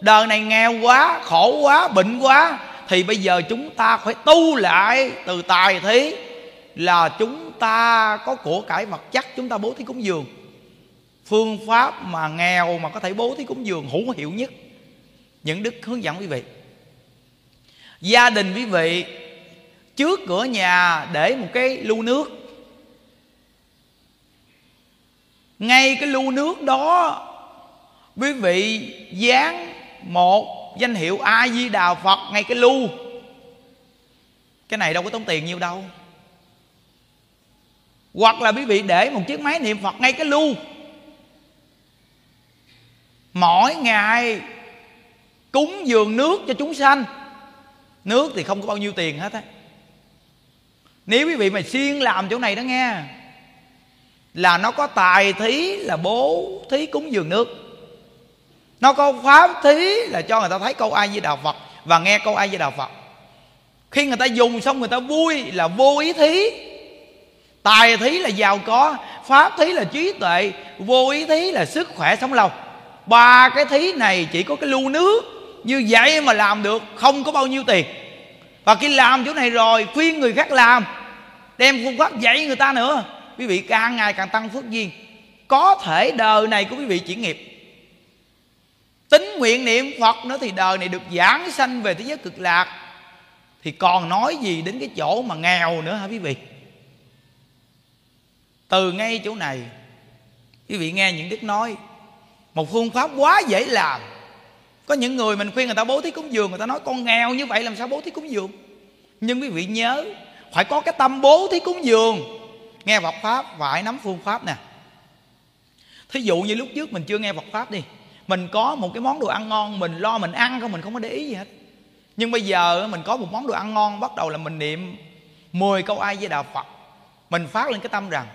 Đời này nghèo quá, khổ quá, bệnh quá, thì bây giờ chúng ta phải tu lại từ tài thí là chúng ta có của cải vật chất, chúng ta bố thí cúng dường. Phương pháp mà nghèo mà có thể bố thí cúng dường hữu hiệu nhất. Những đức hướng dẫn quý vị. Gia đình quý vị, trước cửa nhà để một cái lu nước. Ngay cái lu nước đó quý vị dán một danh hiệu a di đà phật ngay cái lu cái này đâu có tốn tiền nhiêu đâu. Hoặc là quý vị để một chiếc máy niệm phật ngay cái lu mỗi ngày cúng dường nước cho chúng sanh. Nước thì không có bao nhiêu tiền hết á. Nếu quý vị mà siêng làm chỗ này đó nghe, là nó có tài thí, là bố thí cúng dường nước nó có pháp thí là cho người ta thấy câu ai với đạo phật và nghe câu ai với đạo phật. Khi người ta dùng xong người ta vui là vô ý thí. Tài thí là giàu có, pháp thí là trí tuệ, vô ý thí là sức khỏe sống lâu. Ba cái thí này chỉ có cái lu nước như vậy mà làm được không có bao nhiêu tiền. Và khi làm chỗ này rồi, khuyên người khác làm, đem phương pháp dạy người ta nữa. Quý vị, càng ngày càng tăng phước duyên. Có thể đời này của quý vị chuyển nghiệp tính nguyện niệm phật nữa thì đời này được giảng sanh về thế giới cực lạc. Thì còn nói gì đến cái chỗ mà nghèo nữa hả quý vị? Từ ngay chỗ này, quý vị nghe những đức nói, một phương pháp quá dễ làm. Có những người mình khuyên người ta bố thí cúng dường, người ta nói con nghèo như vậy làm sao bố thí cúng dường? Nhưng quý vị nhớ, phải có cái tâm bố thí cúng dường. Nghe Phật pháp phải nắm phương pháp nè. Thí dụ như lúc trước mình chưa nghe Phật pháp đi mình có một cái món đồ ăn ngon, mình lo mình ăn không, mình không có để ý gì hết. Nhưng bây giờ mình có một món đồ ăn ngon, bắt đầu là mình niệm 10 câu ai với đạo Phật. Mình phát lên cái tâm rằng,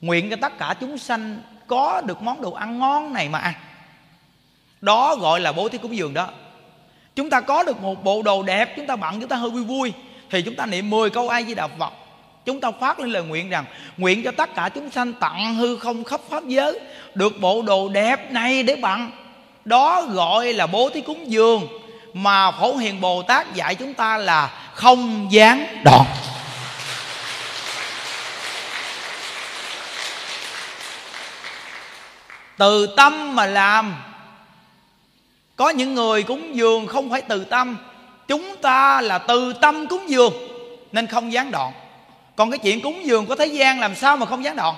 nguyện cho tất cả chúng sanh có được món đồ ăn ngon này mà ăn. Đó gọi là bố thí cúng dường đó. Chúng ta có được một bộ đồ đẹp, chúng ta bận, chúng ta hơi vui vui, thì chúng ta niệm 10 câu ai với đạo phật chúng ta phát lên lời nguyện rằng, nguyện cho tất cả chúng sanh tặng hư không khắp pháp giới, được bộ đồ đẹp này để bằng. Đó gọi là bố thí cúng dường, mà phổ hiền bồ tát dạy chúng ta là không gián đoạn. Từ tâm mà làm. Có những người cúng dường không phải từ tâm, chúng ta là từ tâm cúng dường, nên không gián đoạn còn cái chuyện cúng dường có thế gian làm sao mà không gián đoạn?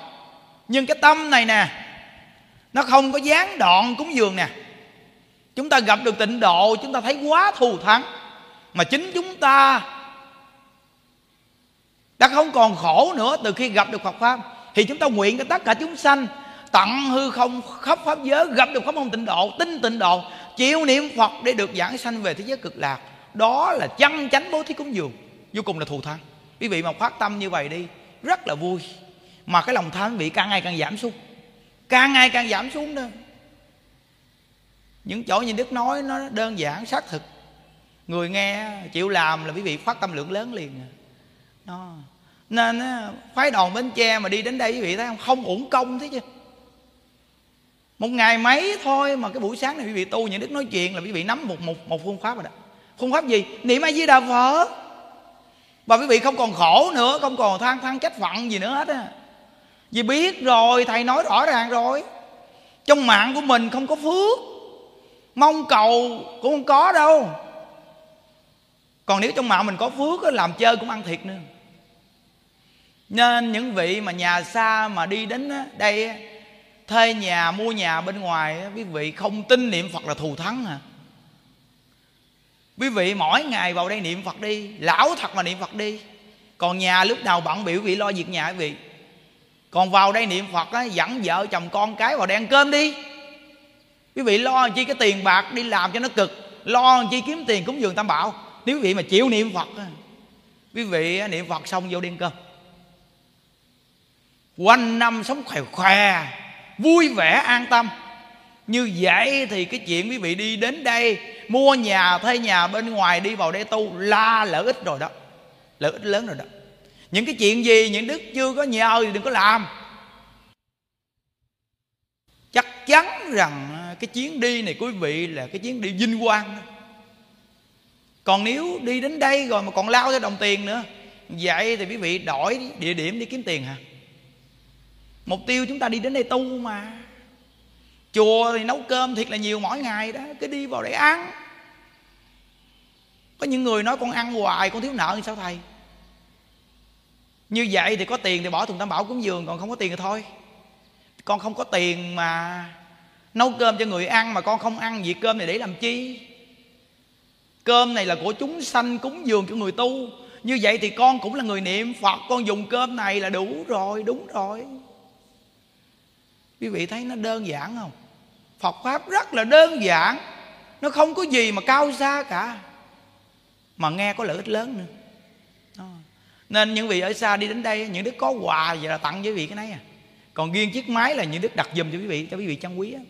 Nhưng cái tâm này nè, nó không có gián đoạn cúng dường nè. Chúng ta gặp được tịnh độ, chúng ta thấy quá thù thắng. Mà chính chúng ta đã không còn khổ nữa từ khi gặp được Phật pháp. Thì chúng ta nguyện cho tất cả chúng sanh tặng hư không, khắp pháp giới gặp được pháp môn tịnh độ, tin tịnh độ, chịu niệm Phật để được giảng sanh về thế giới cực lạc. Đó là chân chánh bố thí cúng dường, vô cùng là thù thắng quý vị mà phát tâm như vậy đi, rất là vui. Mà cái lòng tham bị càng ngày càng giảm xuống. Càng ngày càng giảm xuống đó. Những chỗ như đức nói, nó đơn giản, xác thực. Người nghe chịu làm là quý vị phát tâm lượng lớn liền. Đó. Nên phái đoàn bến tre mà đi đến đây, quý vị thấy không? Không uổng công thế chứ. Một ngày mấy thôi mà cái buổi sáng này quý vị tu những đức nói chuyện là quý vị nắm một một một phương pháp rồi đó. Phương pháp gì? Niệm a di đà phật và quý vị không còn khổ nữa, không còn than than trách phận gì nữa hết á. Vì biết rồi, thầy nói rõ ràng rồi. Trong mạng của mình không có phước, mong cầu cũng không có đâu. Còn nếu trong mạng mình có phước làm chơi cũng ăn thiệt nữa. Nên những vị mà nhà xa mà đi đến đây thuê nhà, mua nhà bên ngoài quý vị không tin niệm phật là thù thắng hả? Quý vị mỗi ngày vào đây niệm phật đi. Lão thật mà niệm phật đi. Còn nhà lúc nào bận biểu vị lo việc nhà quý vị. Còn vào đây niệm phật á, dẫn vợ chồng con cái vào đây ăn cơm đi. Quý vị lo chi cái tiền bạc đi làm cho nó cực. Lo chi kiếm tiền cúng dường tam bảo. Nếu quý vị mà chịu niệm phật á, quý vị niệm phật xong vô đi ăn cơm. Quanh năm sống khỏe khỏe vui vẻ an tâm như vậy thì cái chuyện quý vị đi đến đây, mua nhà, thuê nhà bên ngoài đi vào đây tu là lợi ích rồi đó. Lợi ích lớn rồi đó. Những cái chuyện gì những đức chưa có nhờ thì đừng có làm. Chắc chắn rằng à, cái chuyến đi này quý vị là cái chuyến đi vinh quang còn nếu đi đến đây rồi mà còn lao theo đồng tiền nữa, vậy thì quý vị đổi địa điểm đi kiếm tiền hả? Mục tiêu chúng ta đi đến đây tu mà chùa thì nấu cơm thiệt là nhiều mỗi ngày đó, cứ đi vào để ăn. Có những người nói con ăn hoài, con thiếu nợ thì sao thầy? Như vậy thì có tiền thì bỏ thùng tam bảo cúng dường, còn không có tiền thì thôi. Con không có tiền mà nấu cơm cho người ăn mà con không ăn, việc cơm này để làm chi? Cơm này là của chúng sanh cúng dường cho người tu. Như vậy thì con cũng là người niệm phật, con dùng cơm này là đủ rồi, đúng rồi. Quý vị thấy nó đơn giản không? Phật pháp rất là đơn giản. Nó không có gì mà cao xa cả. Mà nghe có lợi ích lớn nữa. Nên những vị ở xa đi đến đây, những đức có quà vậy là tặng với vị cái này à. Còn riêng chiếc máy là những đức đặt dùm cho quý vị, cho quý vị trân quý á.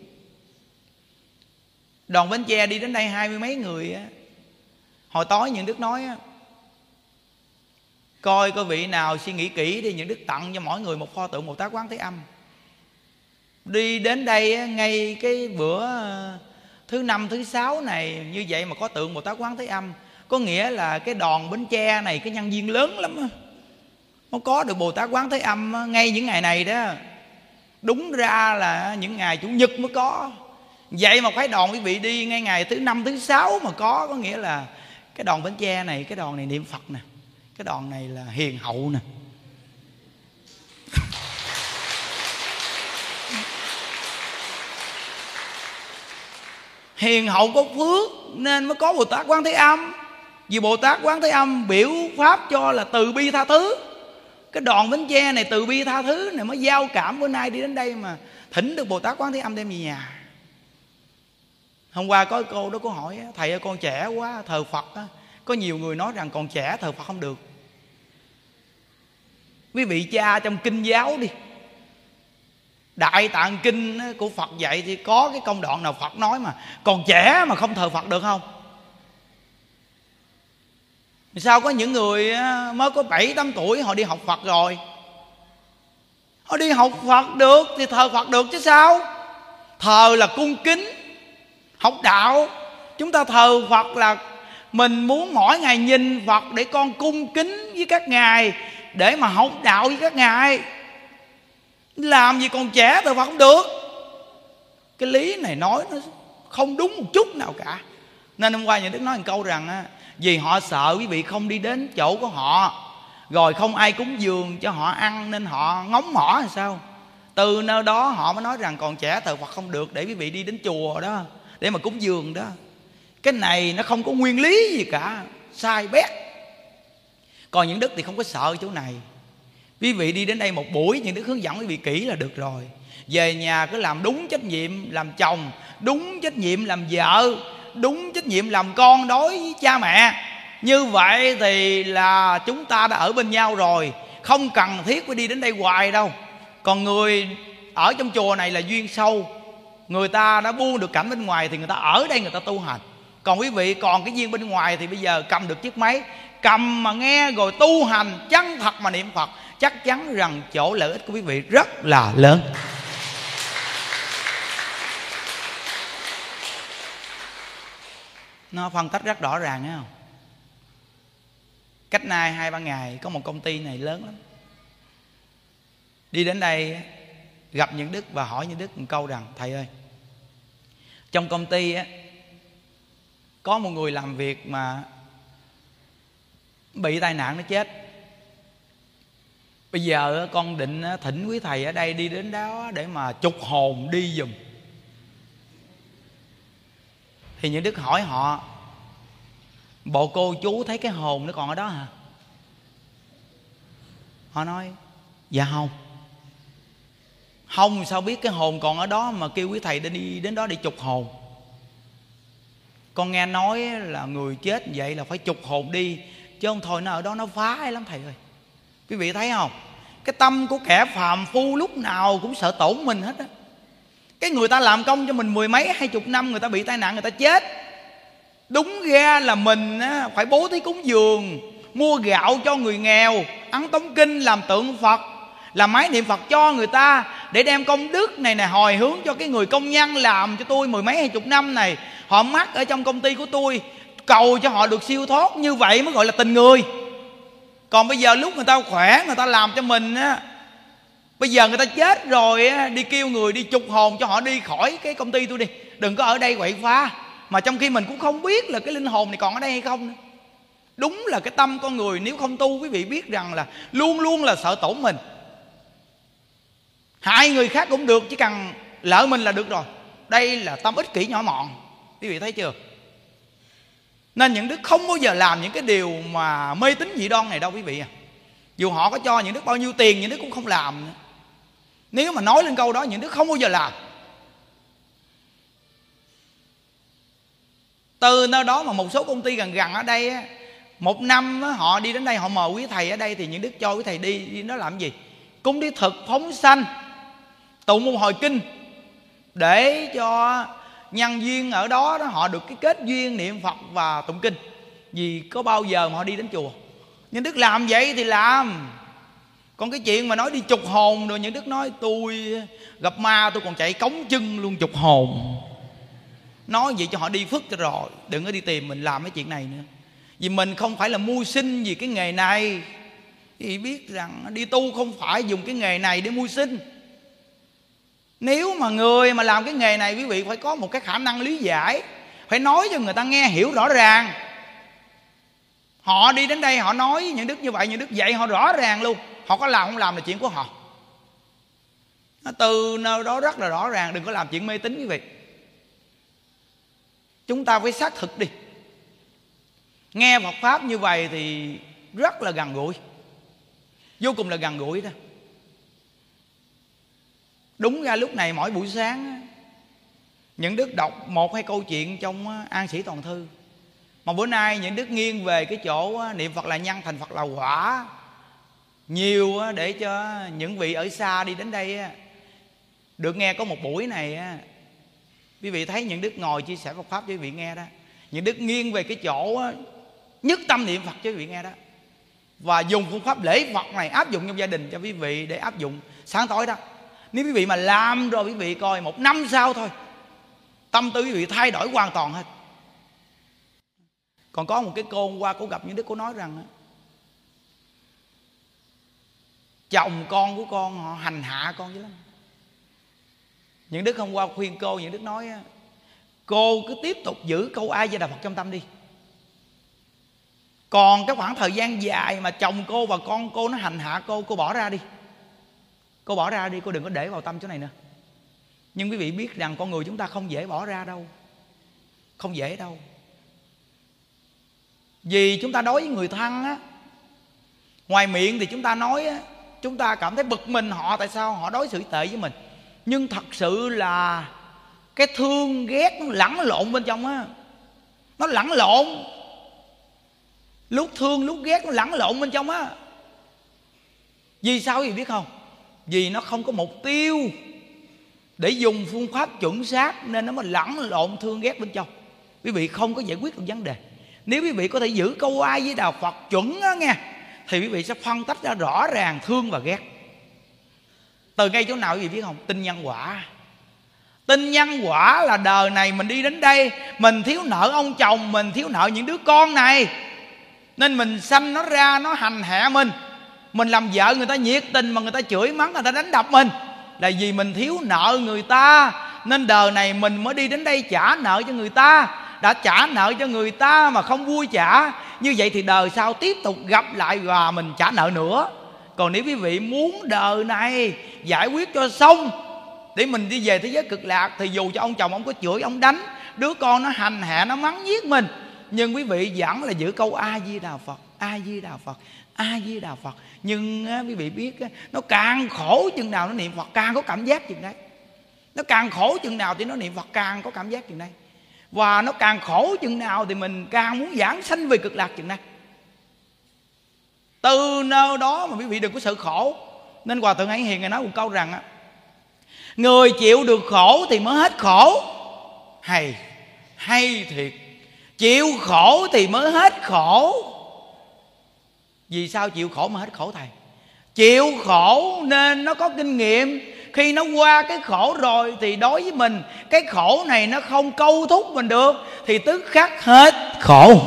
Đoàn bến tre đi đến đây hai mươi mấy người á. Hồi tối những đức nói á, coi có vị nào suy nghĩ kỹ đi, những đức tặng cho mỗi người một pho tượng một tá quán thế âm đi đến đây ngay cái bữa ờ, thứ năm, thứ sáu này, như vậy mà có tượng bồ tát quán thế âm. Có nghĩa là cái đòn bến tre này, cái nhân viên lớn lắm nó có được bồ tát quán thế âm ngay những ngày này đó. Đúng ra là những ngày chủ nhật mới có. Vậy mà phải đòn quý vị đi ngay ngày thứ năm, thứ sáu mà có có nghĩa là cái đòn bến tre này, cái đòn này niệm phật nè. Cái đòn này là hiền hậu nè. Hiền hậu có phước nên mới có bồ tát quán thế âm. Vì bồ tát quán thế âm biểu pháp cho là từ bi tha thứ. Cái đòn bánh tre này từ bi tha thứ này mới giao cảm. Bữa nay đi đến đây mà thỉnh được bồ tát quán thế âm đem về nhà. Hôm qua có cô đó có hỏi, thầy ơi, con trẻ quá, thờ phật á. Có nhiều người nói rằng còn trẻ, thờ phật không được. Quý vị cha trong kinh giáo đi đại tạng kinh của phật dạy thì có cái công đoạn nào phật nói mà còn trẻ mà không thờ phật được không? Sao có những người mới có bảy, tám tuổi họ đi học phật rồi? Họ đi học phật được thì thờ phật được chứ sao? Thờ là cung kính, học đạo. Chúng ta thờ phật là mình muốn mỗi ngày nhìn phật để con cung kính với các ngài, để mà học đạo với các ngài làm gì còn trẻ tôi không được. Cái lý này nói nó không đúng một chút nào cả. Nên hôm qua nhà đức nói một câu rằng á, vì họ sợ quý vị không đi đến chỗ của họ, rồi không ai cúng dường cho họ ăn nên họ ngóng mỏ hay sao? Từ nơi đó họ mới nói rằng còn trẻ thờ phật không được để quý vị đi đến chùa đó, để mà cúng dường đó. Cái này nó không có nguyên lý gì cả, sai bét. Còn những đức thì không có sợ chỗ này quý vị đi đến đây một buổi, những đức hướng dẫn quý vị kỹ là được rồi. Về nhà cứ làm đúng trách nhiệm làm chồng, đúng trách nhiệm làm vợ, đúng trách nhiệm làm con đối với cha mẹ. Như vậy thì là chúng ta đã ở bên nhau rồi. Không cần thiết phải đi đến đây hoài đâu. Còn người ở trong chùa này là duyên sâu. Người ta đã buông được cảnh bên ngoài thì người ta ở đây người ta tu hành. Còn quý vị còn cái duyên bên ngoài thì bây giờ cầm được chiếc máy, cầm mà nghe rồi tu hành, chân thật mà niệm phật chắc chắn rằng chỗ lợi ích của quý vị rất là lớn. Nó phân tách rất rõ ràng, thấy không? Cách nay hai, ba ngày có một công ty này lớn lắm. Đi đến đây, gặp những đức và hỏi những đức một câu rằng, thầy ơi, trong công ty á, có một người làm việc mà bị tai nạn nó chết bây giờ con định thỉnh quý thầy ở đây đi đến đó để mà trục hồn đi dùm thì những đức hỏi họ bộ cô chú thấy cái hồn nó còn ở đó hả? Họ nói dạ không. Không, sao biết cái hồn còn ở đó mà kêu quý thầy đi, đến đó để trục hồn? Con nghe nói là người chết vậy là phải trục hồn đi, chứ không thôi nó ở đó nó phá lắm thầy ơi. Quý vị thấy không? Cái tâm của kẻ phàm phu lúc nào cũng sợ tổn mình hết á. Cái người ta làm công cho mình mười mấy hai chục năm người ta bị tai nạn người ta chết. Đúng ra là mình á, phải bố thí cúng dường mua gạo cho người nghèo ăn tống kinh làm tượng phật làm máy niệm phật cho người ta để đem công đức này nè hồi hướng cho cái người công nhân làm cho tôi mười mấy hai chục năm này. Họ mắc ở trong công ty của tôi cầu cho họ được siêu thoát như vậy mới gọi là tình người còn bây giờ lúc người ta khỏe, người ta làm cho mình á, bây giờ người ta chết rồi á, đi kêu người, đi trục hồn cho họ đi khỏi cái công ty tôi đi. Đừng có ở đây quậy phá. Mà trong khi mình cũng không biết là cái linh hồn này còn ở đây hay không nữa. Đúng là cái tâm con người, nếu không tu, quý vị biết rằng là luôn luôn là sợ tổn mình. Hại người khác cũng được, chỉ cần lỡ mình là được rồi. Đây là tâm ích kỷ nhỏ mọn. Quý vị thấy chưa? Nên những đức không bao giờ làm những cái điều mà mê tín dị đoan này đâu, quý vị à. Dù họ có cho những đức bao nhiêu tiền, những đức cũng không làm nữa. nếu mà nói lên câu đó, những đức không bao giờ làm. Từ nơi đó mà một số công ty gần gần ở đây một năm họ đi đến đây, họ mời quý thầy ở đây, thì những đức cho quý thầy đi đi nó làm gì? Cúng đi thực phóng sanh, tụng một hồi kinh, để cho nhân duyên ở đó, đó họ được cái kết duyên niệm phật và tụng kinh. Vì có bao giờ mà họ đi đến chùa? Nhưng đức làm vậy thì làm. Còn cái chuyện mà nói đi trục hồn rồi những đức nói tôi gặp ma tôi còn chạy cống chân luôn trục hồn. Nói vậy cho họ đi phức cho rồi đừng có đi tìm mình làm cái chuyện này nữa. Vì mình không phải là mưu sinh vì cái nghề này. Thì biết rằng đi tu không phải dùng cái nghề này để mưu sinh nếu mà người mà làm cái nghề này, quý vị phải có một cái khả năng lý giải. Phải nói cho người ta nghe, hiểu rõ ràng. Họ đi đến đây, họ nói những đức như vậy, những đức dạy họ rõ ràng luôn. Họ có làm không làm là chuyện của họ. Từ nơi đó rất là rõ ràng, đừng có làm chuyện mê tín, quý vị. Chúng ta phải xác thực đi. Nghe Phật pháp như vậy thì rất là gần gũi. Vô cùng là gần gũi đó đúng ra lúc này mỗi buổi sáng những đức đọc một hai câu chuyện trong an sĩ toàn thư. Mà bữa nay những đức nghiêng về cái chỗ niệm phật là nhân thành phật là quả. Nhiều để cho những vị ở xa đi đến đây được nghe có một buổi này quý vị thấy những đức ngồi chia sẻ Phật pháp cho quý vị nghe đó. Những đức nghiêng về cái chỗ nhất tâm niệm Phật cho quý vị nghe đó. Và dùng phương pháp lễ Phật này áp dụng trong gia đình cho quý vị để áp dụng sáng tối đó nếu quý vị mà làm rồi quý vị coi một năm sau thôi, tâm tư quý vị thay đổi hoàn toàn hết. Còn có một cái cô hôm qua cô gặp những đứa cô nói rằng chồng con của con họ hành hạ con dữ lắm. Những đức hôm qua khuyên cô, những đức nói cô cứ tiếp tục giữ câu ai gia đà phật trong tâm đi. Còn cái khoảng thời gian dài mà chồng cô và con cô nó hành hạ cô cô bỏ ra đi cô bỏ ra đi, cô đừng có để vào tâm chỗ này nữa. Nhưng quý vị biết rằng con người chúng ta không dễ bỏ ra đâu. Không dễ đâu. Vì chúng ta đối với người thân á, ngoài miệng thì chúng ta nói á, chúng ta cảm thấy bực mình họ, tại sao họ đối xử tệ với mình. Nhưng thật sự là cái thương ghét nó lẫn lộn bên trong á. Nó lẫn lộn. Lúc thương, lúc ghét nó lẫn lộn bên trong á. Vì sao quý vị biết không? Vì nó không có mục tiêu để dùng phương pháp chuẩn xác nên nó mới lẫn lộn thương ghét bên trong. Quý vị không có giải quyết được vấn đề. Nếu quý vị có thể giữ câu ai với đạo phật chuẩn á nghe, thì quý vị sẽ phân tách ra rõ ràng thương và ghét. Từ ngay chỗ nào quý vị biết không? Tin nhân quả. Tin nhân quả là đời này mình đi đến đây, mình thiếu nợ ông chồng, mình thiếu nợ những đứa con này. Nên mình sanh nó ra, nó hành hạ mình mình làm vợ người ta nhiệt tình mà người ta chửi mắng, người ta đánh đập mình. Là vì mình thiếu nợ người ta. Nên đời này mình mới đi đến đây trả nợ cho người ta. Đã trả nợ cho người ta mà không vui trả. Như vậy thì đời sau tiếp tục gặp lại và mình trả nợ nữa. Còn nếu quý vị muốn đời này giải quyết cho xong, để mình đi về thế giới cực lạc, thì dù cho ông chồng ông có chửi, ông đánh, đứa con nó hành hạ, nó mắng giết mình, nhưng quý vị vẫn là giữ câu a di đà phật, a di đà phật, a di đà phật nhưng á, quý vị biết á, nó càng khổ chừng nào nó niệm phật càng có cảm giác chừng đấy. Nó càng khổ chừng nào thì nó niệm phật càng có cảm giác chừng đấy. Và nó càng khổ chừng nào thì mình càng muốn giảng sanh về cực lạc chừng này từ nơi đó mà quý vị đừng có sợ khổ. Nên hòa thượng ấy hiền ngài nói một câu rằng á người chịu được khổ thì mới hết khổ. Hay hay thiệt. Chịu khổ thì mới hết khổ vì sao chịu khổ mà hết khổ thầy? Chịu khổ nên nó có kinh nghiệm. Khi nó qua cái khổ rồi thì đối với mình, cái khổ này nó không câu thúc mình được, thì tức khắc hết khổ.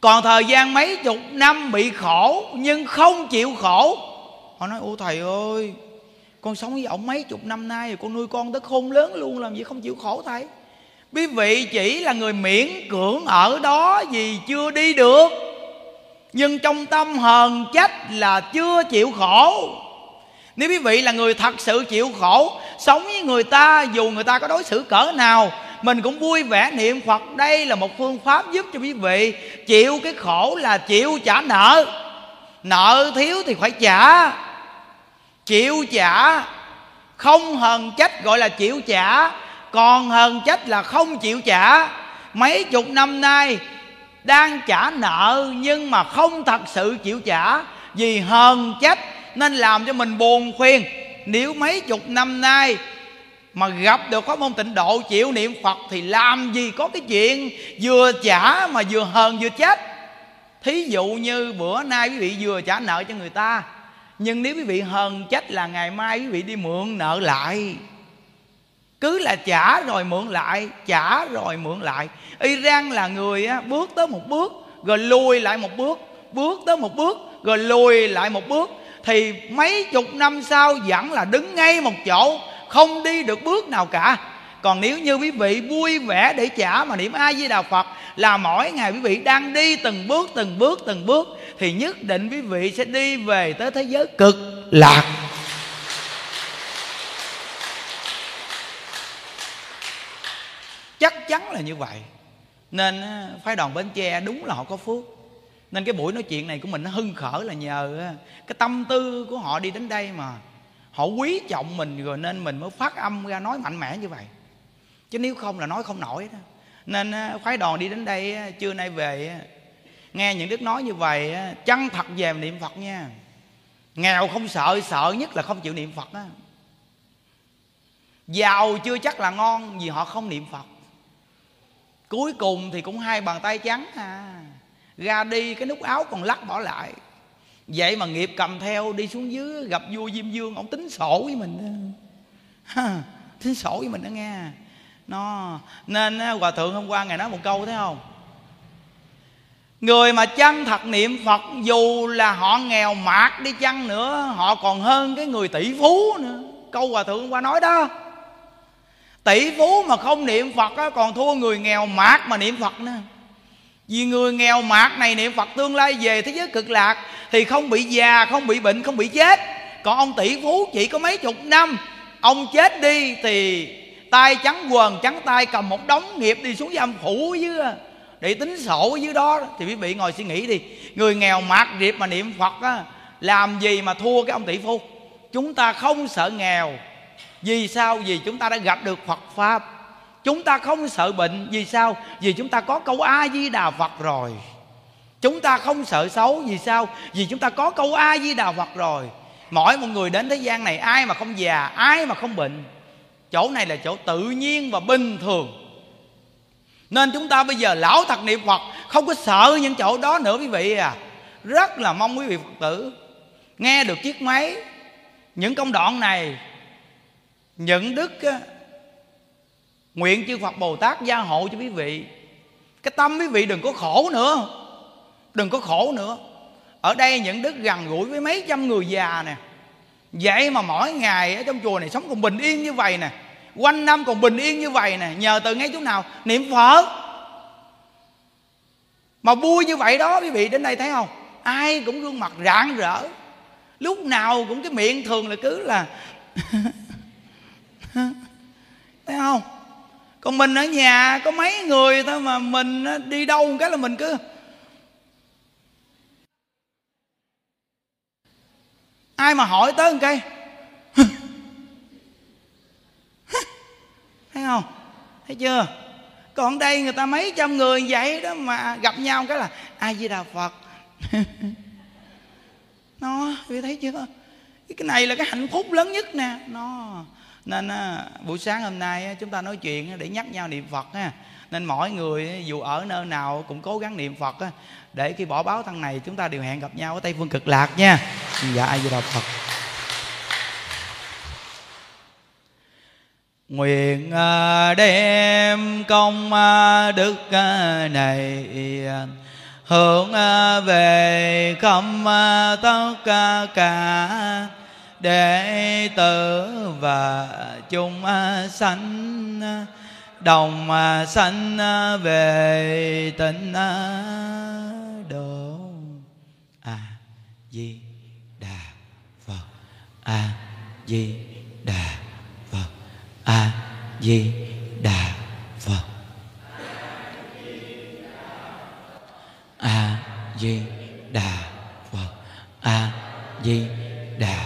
Còn thời gian mấy chục năm bị khổ nhưng không chịu khổ, họ nói, ô thầy ơi, con sống với ông mấy chục năm nay rồi con nuôi con tới khôn lớn luôn, làm gì không chịu khổ thầy? Quý vị chỉ là người miễn cưỡng ở đó vì chưa đi được. Nhưng trong tâm hờn trách là chưa chịu khổ. Nếu quý vị là người thật sự chịu khổ, sống với người ta, dù người ta có đối xử cỡ nào, mình cũng vui vẻ niệm phật. Đây là một phương pháp giúp cho quý vị chịu cái khổ là chịu trả nợ. Nợ thiếu thì phải trả. Chịu trả, không hờn trách gọi là chịu trả còn hờn chết là không chịu trả. Mấy chục năm nay đang trả nợ nhưng mà không thật sự chịu trả vì hờn trách nên làm cho mình buồn khuyên nếu mấy chục năm nay mà gặp được pháp môn tịnh độ chịu niệm phật thì làm gì có cái chuyện vừa trả mà vừa hờn vừa chết. Thí dụ như bữa nay quý vị vừa trả nợ cho người ta, nhưng nếu quý vị hờn trách là ngày mai quý vị đi mượn nợ lại cứ là trả rồi mượn lại trả rồi mượn lại. Iran là người á, bước tới một bước rồi lùi lại một bước bước tới một bước rồi lùi lại một bước. Thì mấy chục năm sau vẫn là đứng ngay một chỗ không đi được bước nào cả. Còn nếu như quý vị vui vẻ để trả mà niệm a di đà phật là mỗi ngày quý vị đang đi từng bước từng bước từng bước thì nhất định quý vị sẽ đi về tới thế giới cực lạc. Chắc chắn là như vậy. Nên phái đoàn bến tre đúng là họ có phước. Nên cái buổi nói chuyện này của mình nó hưng khởi là nhờ cái tâm tư của họ đi đến đây mà họ quý trọng mình rồi nên mình mới phát âm ra nói mạnh mẽ như vậy. Chứ nếu không là nói không nổi đó. Nên phái đoàn đi đến đây trưa nay về nghe những đức nói như vậy chân thật về niệm phật nha. Nghèo không sợ sợ nhất là không chịu niệm phật á. Giàu chưa chắc là ngon vì họ không niệm phật cuối cùng thì cũng hai bàn tay trắng à ra đi cái nút áo còn lắc bỏ lại. Vậy mà nghiệp cầm theo đi xuống dưới gặp vua diêm dương ông tính sổ với mình ha, tính sổ với mình đó nghe. Nó nên hòa thượng hôm qua ngài nói một câu thấy không? Người mà chân thật niệm phật dù là họ nghèo mạt đi chăng nữa họ còn hơn cái người tỷ phú nữa. Câu hòa thượng hôm qua nói đó tỷ phú mà không niệm phật á, còn thua người nghèo mạt mà niệm phật nữa. Vì người nghèo mạt này niệm phật tương lai về thế giới cực lạc thì không bị già không bị bệnh không bị chết. Còn ông tỷ phú chỉ có mấy chục năm ông chết đi thì tay trắng quần trắng tay cầm một đống nghiệp đi xuống giam phủ dưới để tính sổ dưới đó. Thì quý vị ngồi suy nghĩ đi người nghèo mạt điệp mà niệm phật á làm gì mà thua cái ông tỷ phú? Chúng ta không sợ nghèo vì sao? Vì chúng ta đã gặp được phật pháp. Chúng ta không sợ bệnh. Vì sao? Vì chúng ta có câu a di đà phật rồi. Chúng ta không sợ xấu. Vì sao? Vì chúng ta có câu a di đà phật rồi. Mỗi một người đến thế gian này, ai mà không già, ai mà không bệnh, chỗ này là chỗ tự nhiên và bình thường. Nên chúng ta bây giờ lão thật niệm phật không có sợ những chỗ đó nữa, quý vị à. Rất là mong quý vị phật tử nghe được chiếc máy, những công đoạn này những đức nguyện chư phật bồ tát gia hộ cho quý vị. Cái tâm quý vị đừng có khổ nữa, đừng có khổ nữa. Ở đây những đức gần gũi với mấy trăm người già nè. Vậy mà mỗi ngày ở trong chùa này sống còn bình yên như vậy nè. Quanh năm còn bình yên như vậy nè. Nhờ từ ngay chỗ nào? Niệm phật. Mà vui như vậy đó, quý vị, đến đây thấy không? Ai cũng gương mặt rạng rỡ. Lúc nào cũng cái miệng thường là cứ là thấy không? Còn mình ở nhà có mấy người thôi mà mình ờ, đi đâu một cái là mình cứ ai mà hỏi tới một cái? Thấy không? Thấy chưa? Còn đây người ta mấy trăm người vậy đó mà gặp nhau cái là ai với đà phật. Nó, quý thấy chưa? Cái này là cái hạnh phúc lớn nhất nè. Nó nên à, buổi sáng hôm nay à, chúng ta nói chuyện à, để nhắc nhau niệm phật ha nên mỗi người dù ở nơi nào cũng cố gắng niệm phật để khi bỏ báo thân này chúng ta đều hẹn gặp nhau ở tây phương cực lạc nha. Dạ ai vừa đà phật. Nguyện đem công đức này hướng về khắp tất cả đệ tử và chúng sanh đồng sanh về tịnh độ. A di đà phật. A di đà Phật. A di đà phật. A di đà phật. A di đà phật